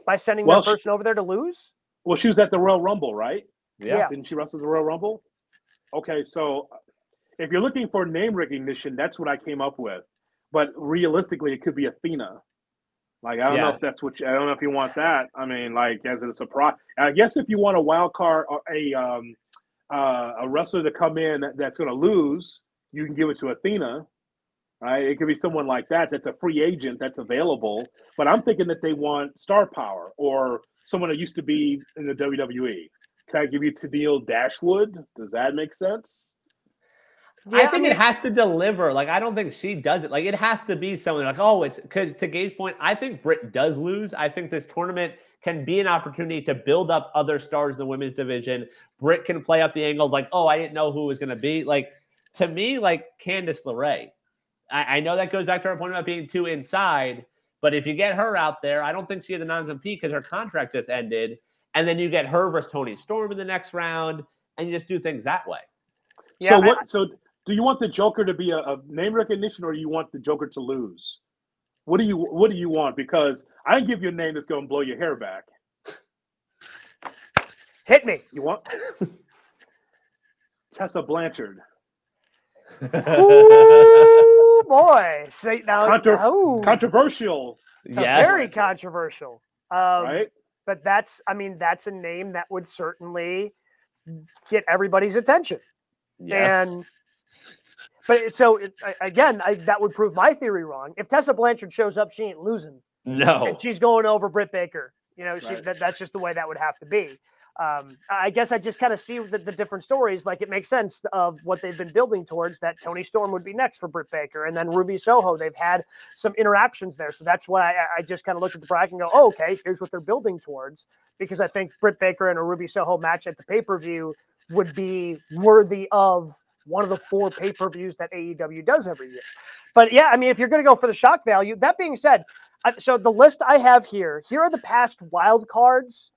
by sending Well, that sh- person over there to lose? Well, she was at the Royal Rumble, right? Yeah. Didn't she wrestle the Royal Rumble? Okay, so if you're looking for name recognition, that's what I came up with. But realistically, it could be Athena. Like I don't know if that's what you, I don't know if you want that. I mean, like as a surprise. I guess if you want a wild card or a um, uh, a wrestler to come in that's going to lose, you can give it to Athena. Right? It could be someone like that that's a free agent that's available. But I'm thinking that they want star power or someone that used to be in the WWE. Can I give you Tennille Dashwood? Does that make sense? I Yeah, think mean, it has to deliver. Like, I don't think she does it. Like, it has to be something like, oh, it's because to Gabe's point, I think Britt does lose. I think this tournament can be an opportunity to build up other stars in the women's division. Britt can play up the angle, like, oh, I didn't know who was going to be. Like, to me, like Candice LeRae. I, I know that goes back to our point about being too inside, but if you get her out there, I don't think she had the non-compete because her contract just ended. And then you get her versus Toni Storm in the next round, and you just do things that way. Yeah, so I- what? So do you want the Joker to be a, a name recognition, or do you want the Joker to lose? What do you What do you want? Because I can give you a name that's going to blow your hair back. hit me. You want Tessa Blanchard? Ooh, boy. Say now. Contro- ooh, Controversial, Yes. very controversial. Um, right? But that's, I mean, that's a name that would certainly get everybody's attention. Yes. And, but so it, again, I, that would prove my theory wrong. If Tessa Blanchard shows up, she ain't losing, no. and she's going over Britt Baker. You know, she, Right. that, that's just the way that would have to be. Um, I guess I just kind of see the, the different stories. Like it makes sense of what they've been building towards. That Toni Storm would be next for Britt Baker, and then Ruby Soho. They've had some interactions there, so that's why I, I just kind of looked at the bracket and go, "Oh, okay, here's what they're building towards." Because I think Britt Baker and a Ruby Soho match at the pay per view would be worthy of one of the four pay per views that AEW does every year. But yeah, I mean, if you're going to go for the shock value, that being said, so the list I have here, here are the past wild cards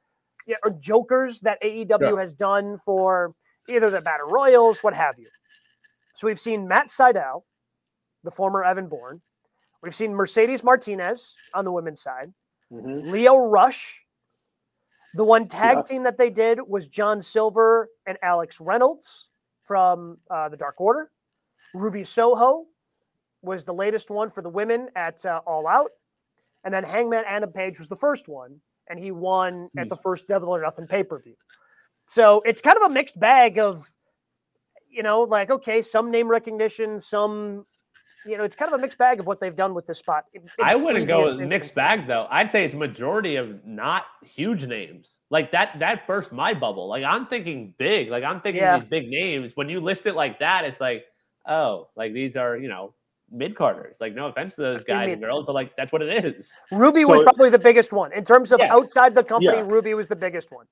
or jokers that AEW has done for either the Battle Royals, what have you. So we've seen Matt Sydal, the former Evan Bourne. We've seen Mercedes Martinez on the women's side, Mhm. Lio Rush. The one tag Yeah. team that they did was John Silver and Alex Reynolds from uh, the Dark Order. Ruby Soho was the latest one for the women at uh, All Out. And then Hangman Adam Page was the first one, and he won at hmm. the first Double or Nothing pay per view. So it's kind of a mixed bag of, you know, like, okay, some name recognition, some, you know, it's kind of a mixed bag of what they've done with this spot. in- in I wouldn't go with mixed bag though. I'd say it's majority of not huge names. Like that that burst my bubble. Like I'm thinking big. Like I'm thinking Yeah. these big names. When you list it like that, it's like, oh, like these are, you know, mid carders. Like no offense to those guys and girls, but like that's what it is. Ruby was probably the biggest one. In terms of Yes. outside the company, Yeah. Ruby was the biggest one.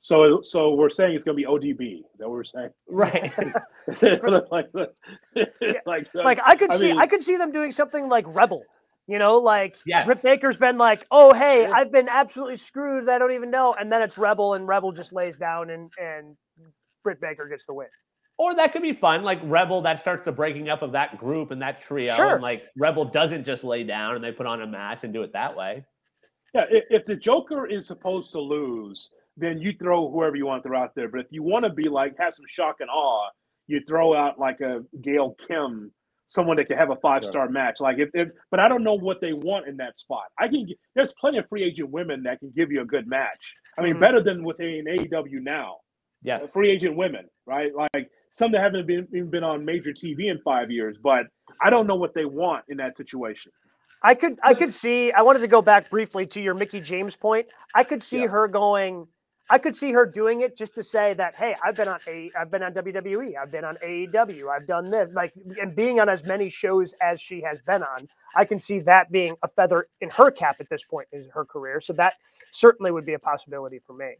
So so we're saying it's going to be ODB. Is that what we're saying? Right. like, like, Like I could I see mean- I could see them doing something like Rebel. You know, like Yes. Britt Baker's been like, "Oh, hey, I've been absolutely screwed. I don't even know." And then it's Rebel, and Rebel just lays down, and and Britt Baker gets the win. Or that could be fun. Like Rebel, that starts the breaking up of that group and that trio. Sure. And like Rebel doesn't just lay down and they put on a match and do it that way. Yeah, if, if the Joker is supposed to lose, then you throw whoever you want to throw out there. But if you want to be like have some shock and awe, you throw out like a Gail Kim, someone that can have a five star match. Like if, if, but I don't know what they want in that spot. I can. g- There's plenty of free agent women that can give you a good match. I mean, Mhm. better than what's in AEW now. yeah, Free agent women, right? Like some that haven't been even been on major TV in five years. But I don't know what they want in that situation. I could I could see I wanted to go back briefly to your Mickie James point. I could see Yeah. her going I could see her doing it just to say that hey, I've been on a I've been on WWE, I've been on AEW, I've done this like and being on as many shows as she has been on. I can see that being a feather in her cap at this point in her career. So that certainly would be a possibility for me.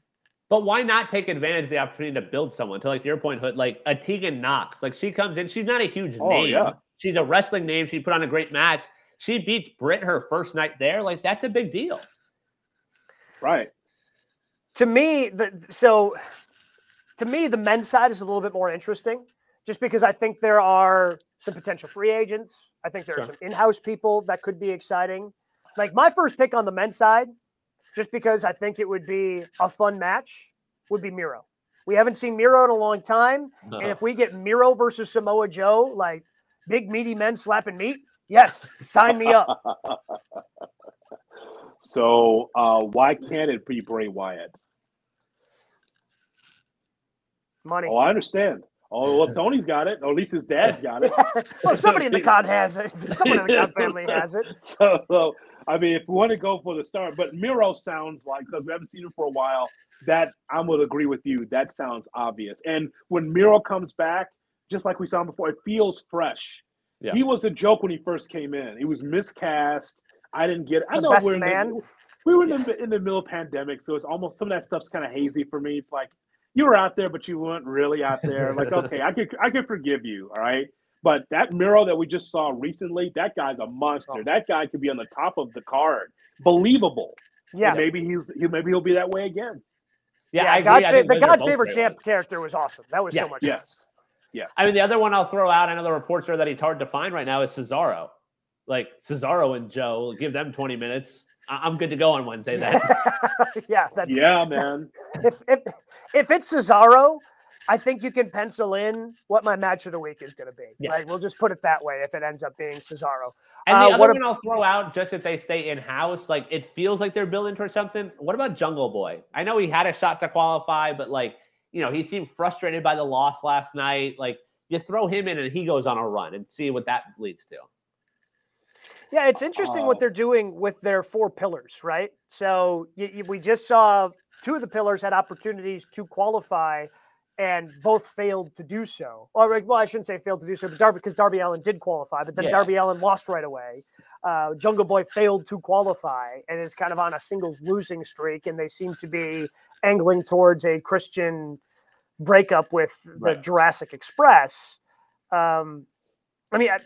But why not take advantage of the opportunity to build someone to like your point, Hood, like a Tegan Nox. Like she comes in, she's not a huge Oh, name. yeah. She's a wrestling name. She put on a great match. She beats Britt her first night there. Like that's a big deal. Right. to me the so to me the men's side is a little bit more interesting just because i think there are some potential free agents i think there are Sure. some in-house people that could be exciting like my first pick on the men's side just because i think it would be a fun match would be miro we haven't seen miro in a long time and if we get miro versus samoa joe like big meaty men slapping meat yes sign me up So uh, why can't it be Bray Wyatt? money Oh, I understand. Oh, well, Tony's got it. Or at least his dad's got it. well somebody in the Khan has it someone in the Khan family has it So, I mean, if we want to go for the start, but Miro sounds like because we haven't seen him for a while. That I'm gonna agree with you. That sounds obvious. And when Miro comes back, just like we saw him before, it feels fresh. Yeah. He was a joke when he first came in. He was miscast. I didn't get. It. I The know best we're in man. the, we were in the, in the middle of pandemic, so it's almost some of that stuff's kind of hazy for me. It's like you were out there, but you weren't really out there. Like, okay, I could I could forgive you, all right. But that Miro that we just saw recently, that guy's a monster. Oh. That guy could be on the top of the card, believable. yeah And maybe he's he maybe he'll be that way again. yeah, Yeah, I agree. God's fa- think the God's favorite champ ones. character was awesome. That was Yeah, so much. fun. Yes, yes. I mean, the other one I'll throw out, I know the reports are that he's hard to find right now is Cesaro. Like Cesaro and Joe, give them 20 minutes. I- I'm good to go on Wednesday then. yeah, that's Yeah, man. If if if it's Cesaro, I think you can pencil in what my match of the week is going to be. Yeah. Like we'll just put it that way. If it ends up being Cesaro, And Uh, the what other one I'll throw out, just if they stay in house, like it feels like they're building towards something. What about Jungle Boy? I know he had a shot to qualify, but like, you know, he seemed frustrated by the loss last night. Like, you throw him in and he goes on a run and see what that leads to. yeah, it's interesting what Oh. they're doing with their four pillars, right? So we just saw two of the pillars had opportunities to qualify. And both failed to do so. Or well, I shouldn't say failed to do so, but Darby because Darby Allin did qualify, but then Yeah. Darby Allin lost right away. Uh, Jungle Boy failed to qualify and is kind of on a singles losing streak, and they seem to be angling towards a Christian breakup with the Right. Jurassic Express. Um, I mean, I,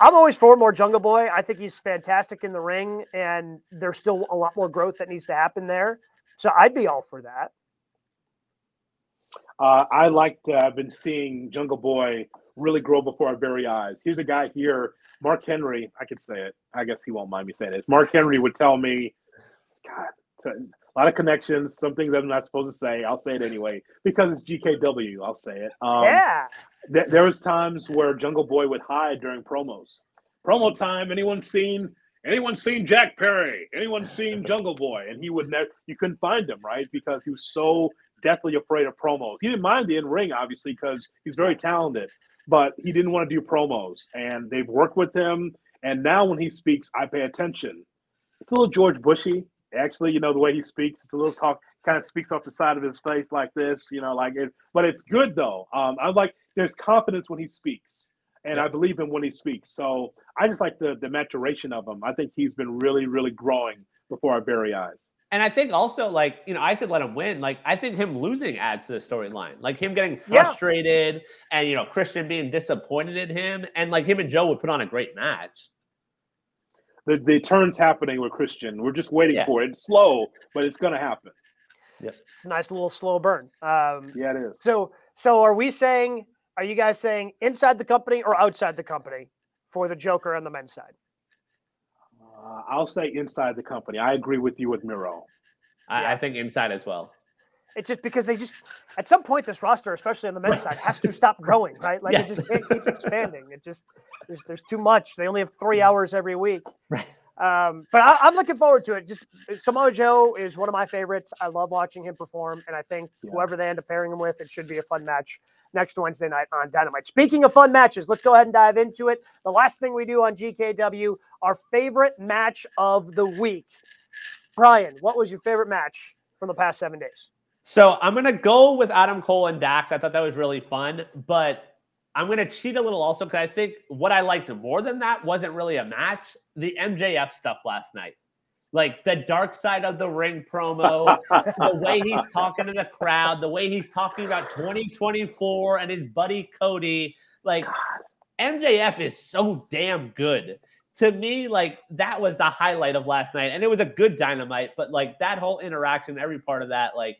I'm always for more Jungle Boy. I think he's fantastic in the ring, and there's still a lot more growth that needs to happen there. So I'd be all for that. Uh, I like to, I've been seeing Jungle Boy really grow before our very eyes. Here's a guy here, Mark Henry. I could say it. I guess he won't mind me saying it. Mark Henry would tell me, God, a, a lot of connections, some things I'm not supposed to say. I'll say it anyway because it's GKW. I'll say it. Um, yeah. th- there was times where Jungle Boy would hide during promos. Promo time. Anyone seen? Anyone seen Jack Perry? Anyone seen Jungle Boy? And he would never. You couldn't find him, right? Because he was so deathly afraid of promos. He didn't mind the in ring, obviously, because he's very talented, but he didn't want to do promos. And they've worked with him. And now when he speaks, I pay attention. It's a little George Bushy, actually. You know the way he speaks. It's a little talk. Kind of speaks off the side of his face like this, you know, like it. But it's good though. Um, I like. There's confidence when he speaks and I believe him when he speaks. So I just like the the maturation of him. I think he's been really, really growing before our very eyes. And I think also, like, you know, I said let him win. Like, I think him losing adds to the storyline. Like, him getting Yeah. frustrated and, you know, Christian being disappointed in him. And, like, him and Joe would put on a great match. The the turn's happening with Christian. We're just waiting Yeah. for it. It's slow, but it's gonna happen. Yeah, it's a nice little slow burn. Um, Yeah, it is. So, so are we saying? Are you guys saying inside the company or outside the company for the Joker on the men's side? Uh, I'll say inside the company. I agree with you with Miro. I, Yeah. I think inside as well. It's just because they just at some point this roster, especially on the men's side, has to stop growing, right? Like Yeah. it just can't keep expanding. It just there's there's too much. They only have three hours every week. Right. Um, but I, I'm looking forward to it. Just Samoa Joe is one of my favorites. I love watching him perform, and I think Yeah. whoever they end up pairing him with, it should be a fun match next Wednesday night on Dynamite. Speaking of fun matches, let's go ahead and dive into it. The last thing we do on GKW, our favorite match of the week. Brian, what was your favorite match from the past seven days? So I'm gonna go with Adam Cole and Dax. I thought that was really fun, but I'm gonna cheat a little also because I think what I liked more than that wasn't really a match. The MJF stuff last night, Like the dark side of the ring promo, the way he's talking to the crowd, the way he's talking about 2024 and his buddy Cody. Like MJF is so damn good. To me, like that was the highlight of last night. And it was a good dynamite, but like that whole interaction, every part of that, like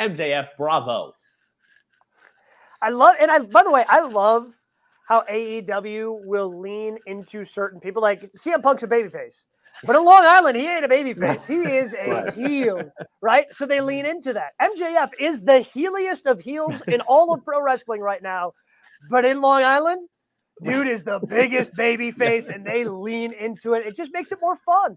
MJF, bravo. I love, and I, by the way, I love how AEW will lean into certain people. Like CM Punk's a babyface, but in Long Island, he ain't a babyface. He is a Right. heel, right? So they lean into that. MJF is the heeliest of heels in all of pro wrestling right now, but in Long Island, dude is the biggest babyface, and they lean into it. It just makes it more fun.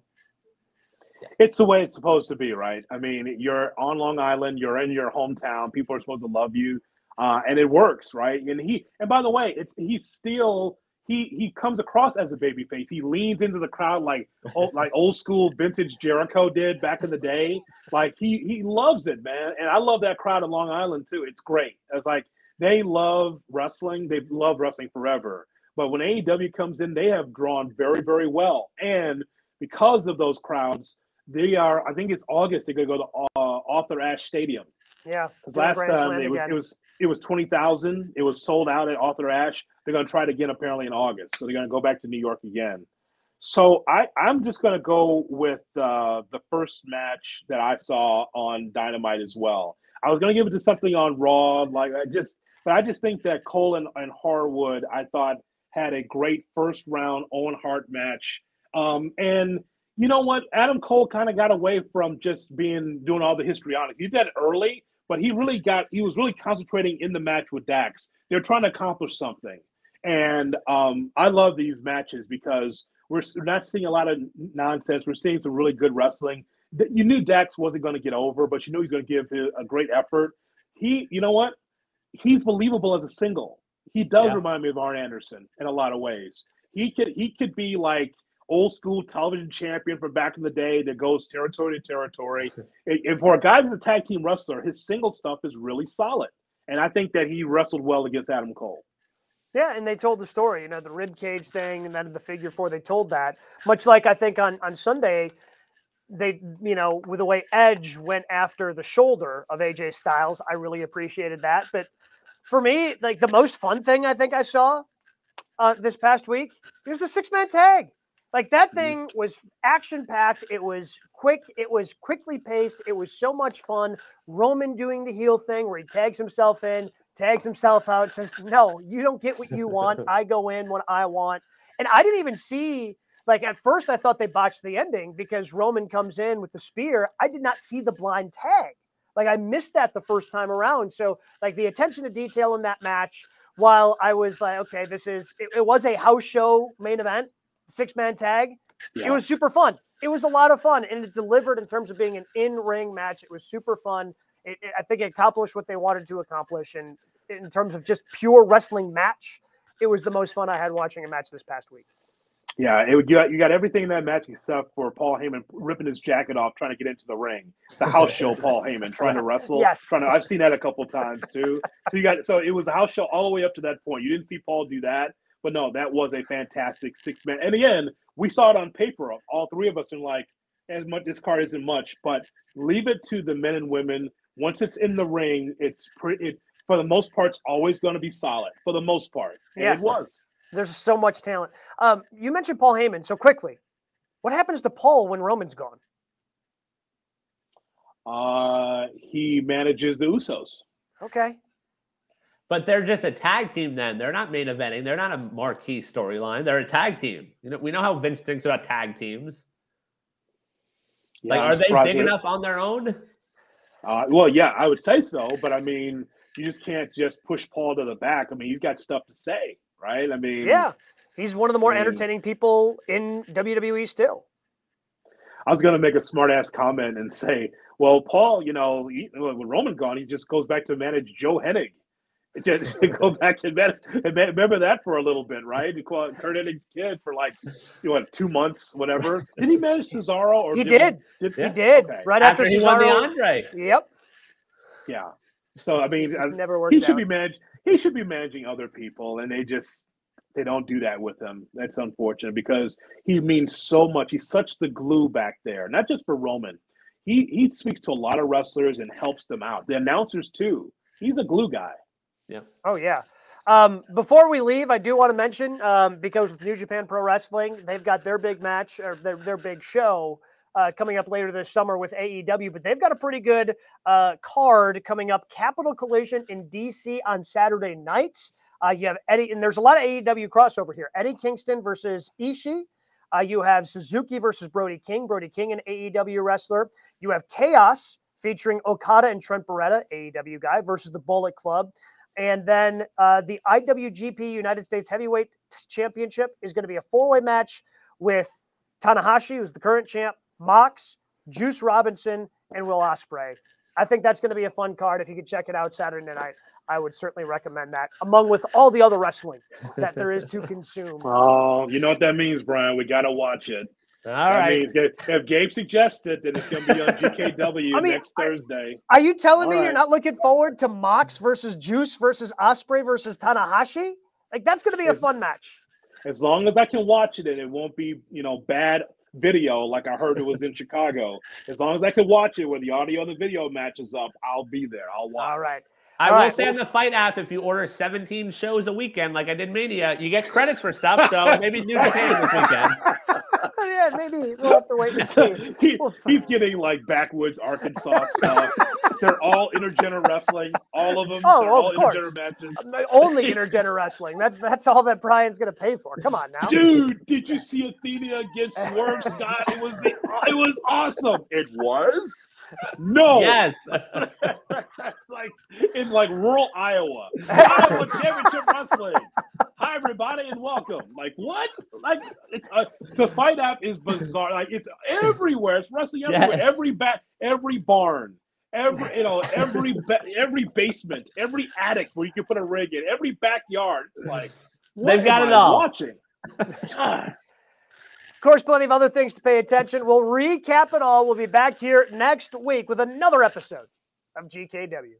it's the way it's supposed to be, right? I mean, you're on Long Island, you're in your hometown, people are supposed to love you, uh, and it works, right? And he, and by the way, it's he's still he he comes across as a baby face. He leans into the crowd like old, like old school vintage Jericho did back in the day. Like he he loves it, man, and I love that crowd in Long Island too. It's great. It's like they love wrestling. They love wrestling forever. But when AEW comes in, they have drawn very very well, and because of those crowds, they are. I think it's August. They're gonna go to uh, Arthur Ashe Stadium Yeah. because last time it was again. it was it was twenty thousand. It was sold out at Arthur Ashe. They're gonna try it again apparently in August. So they're gonna go back to New York again. So I I'm just gonna go with uh, the first match that I saw on Dynamite as well. I was gonna give it to something on Raw, like I just, but I just think that Cole and, and Harwood, I thought had a great first round Owen Hart match. Um, and you know what? Adam Cole kind of got away from just being doing all the histrionics. He did that early, but he really got he was really concentrating in the match with Dax. They're trying to accomplish something, and um, I love these matches because we're not seeing a lot of nonsense. We're seeing some really good wrestling. You knew Dax wasn't going to get over, but you knew he's going to give a great effort. He, you know what? He's believable as a single. He does Yeah. remind me of Arn Anderson in a lot of ways. He could he could be like old school television champion from back in the day that goes territory to territory. And- for a guy who's a tag team wrestler, his single stuff is really solid. And I think that he wrestled well against Adam Cole. Yeah, and they told the story, you know, the rib cage thing, and then the figure four. They told that much like I think on on Sunday, they you know with the way Edge went after the shoulder of AJ Styles, I really appreciated that. But for me, like the most fun thing I think I saw uh, this past week was the six man tag. Like that mm-hmm. thing was action packed. It was quick. It was quickly paced. It was so much fun. Roman doing the heel thing where he tags himself in, tags himself out, says, No, you don't get what you want. I go in when I want. And I didn't even see, like, at first I thought they botched the ending because Roman comes in with the spear. I did not see the blind tag. Like, I missed that the first time around. So, like, the attention to detail in that match, while I was like, okay, this is, it, it was a house show main event, six man tag. It was super fun. It was a lot of fun, and it delivered in terms of being an in-ring match. It was super fun. It, it- I think it accomplished what they wanted to accomplish, and in terms of just pure wrestling match, it was the most fun I had watching a match this past week. Yeah, it, you, got, you got everything in that match except for Paul Heyman ripping his jacket off trying to get into the ring. The house show Paul Heyman trying to wrestle. Yes. Trying to, I've seen that a couple times too. So you got so it was a house show all the way up to that point. You didn't see Paul do that, but no, that was a fantastic six man. And again, we saw it on paper. All three of us are like, as much this card isn't much, but leave it to the men and women. Once it's in the ring, it's pretty. It, for the most part, it's always going to be solid. For the most part, and Yeah. it was. There's so much talent. Um, you mentioned Paul Heyman, so quickly, what happens to Paul when Roman's gone? Uh, he manages the Usos. Okay, But they're just a tag team then. They're not main eventing. They're not a marquee storyline. They're a tag team. You know, we know how Vince thinks about tag teams. Yeah, like, I'm are they big they're- enough on their own? Uh, well, yeah, I would say so, but I mean, you just can't just push Paul to the back. I mean, he's got stuff to say, right? I mean, yeah, he's one of the more I mean- entertaining people in WWE still. I was going to make a smart ass comment and say, well, Paul, you know, he, with Roman gone, he just goes back to manage Joe Hennig. It Just go back and, man, and man- remember that for a little bit, right? He called Curt Hennig's kid for like, you know, what, two months, whatever. Did he manage Cesaro? Or He did did. He, He did Okay. right After, after, he won the Andre. Yep, Yeah. So I mean, as- never worked he should out. be managed. He should be managing other people, and they just they don't do that with him. That's unfortunate because he means so much. He's such the glue back there, not just for Roman. He he speaks to a lot of wrestlers and helps them out. The announcers too. He's a glue guy. Oh yeah. Um, before we leave, I do want to mention um, because with New Japan Pro Wrestling, they've got their big match or their their big show uh, coming up later this summer with AEW, but they've got a pretty good uh, card coming up. Capital Collision in DC on Saturday night. Uh, you have Eddie, and there's a lot of AEW crossover here. Eddie Kingston versus Ishii. Uh, you have Suzuki versus Brody King. Brody King, an AEW wrestler. You have Chaos featuring Okada and Trent Beretta, AEW guy, versus the Bullet Club. And then uh, the IWGP United States Heavyweight Championship is going to be a four way match with Tanahashi, who's the current champ, Mox, Juice Robinson, and Will Ospreay. I think that's going to be a fun card. If you could check it out Saturday night, I would certainly recommend that, among with all the other wrestling that there is to consume. Oh, you know what that means, Brian? We got to watch it. All that right. means if if Gabe suggests it, then it's going to be on GKW I mean, next Thursday. Are you telling All me you're not looking forward to Mox versus Juice versus Ospreay versus Tanahashi? Like that's going to be a fun match. As long as I can watch it and it won't be, you know, bad video like I heard it was in Chicago. As long as I can watch it where the audio and the video matches up, I'll be there. I'll watch. All right. I All will right, say on the FITE app, if you order 17 shows a weekend, like I did Mania, you get credits for stuff. So maybe New Japan this weekend. yeah, maybe we'll have to wait and see. he, Well, he's getting like backwoods Arkansas stuff. They're all intergender wrestling, all of them. Oh, They're of all course. intergender matches. Only intergender wrestling. That's that's all that Brian's going to pay for. Come on now. Dude, did you see Athena against Swerve Scott? It was the, it was awesome. It was no, Yes. like in like rural Iowa, Iowa Championship Wrestling. Hi everybody and welcome. Like what? Like it's uh, the FITE app is bizarre. Like it's everywhere. It's wrestling everywhere. Yes. Every back, every barn. Every you know, every every basement, every attic where you can put a rig in, every backyard. It's like They've got it I all. Watching. God. Of course, plenty of other things to pay attention. We'll recap it all. We'll be back here next week with another episode of GKW.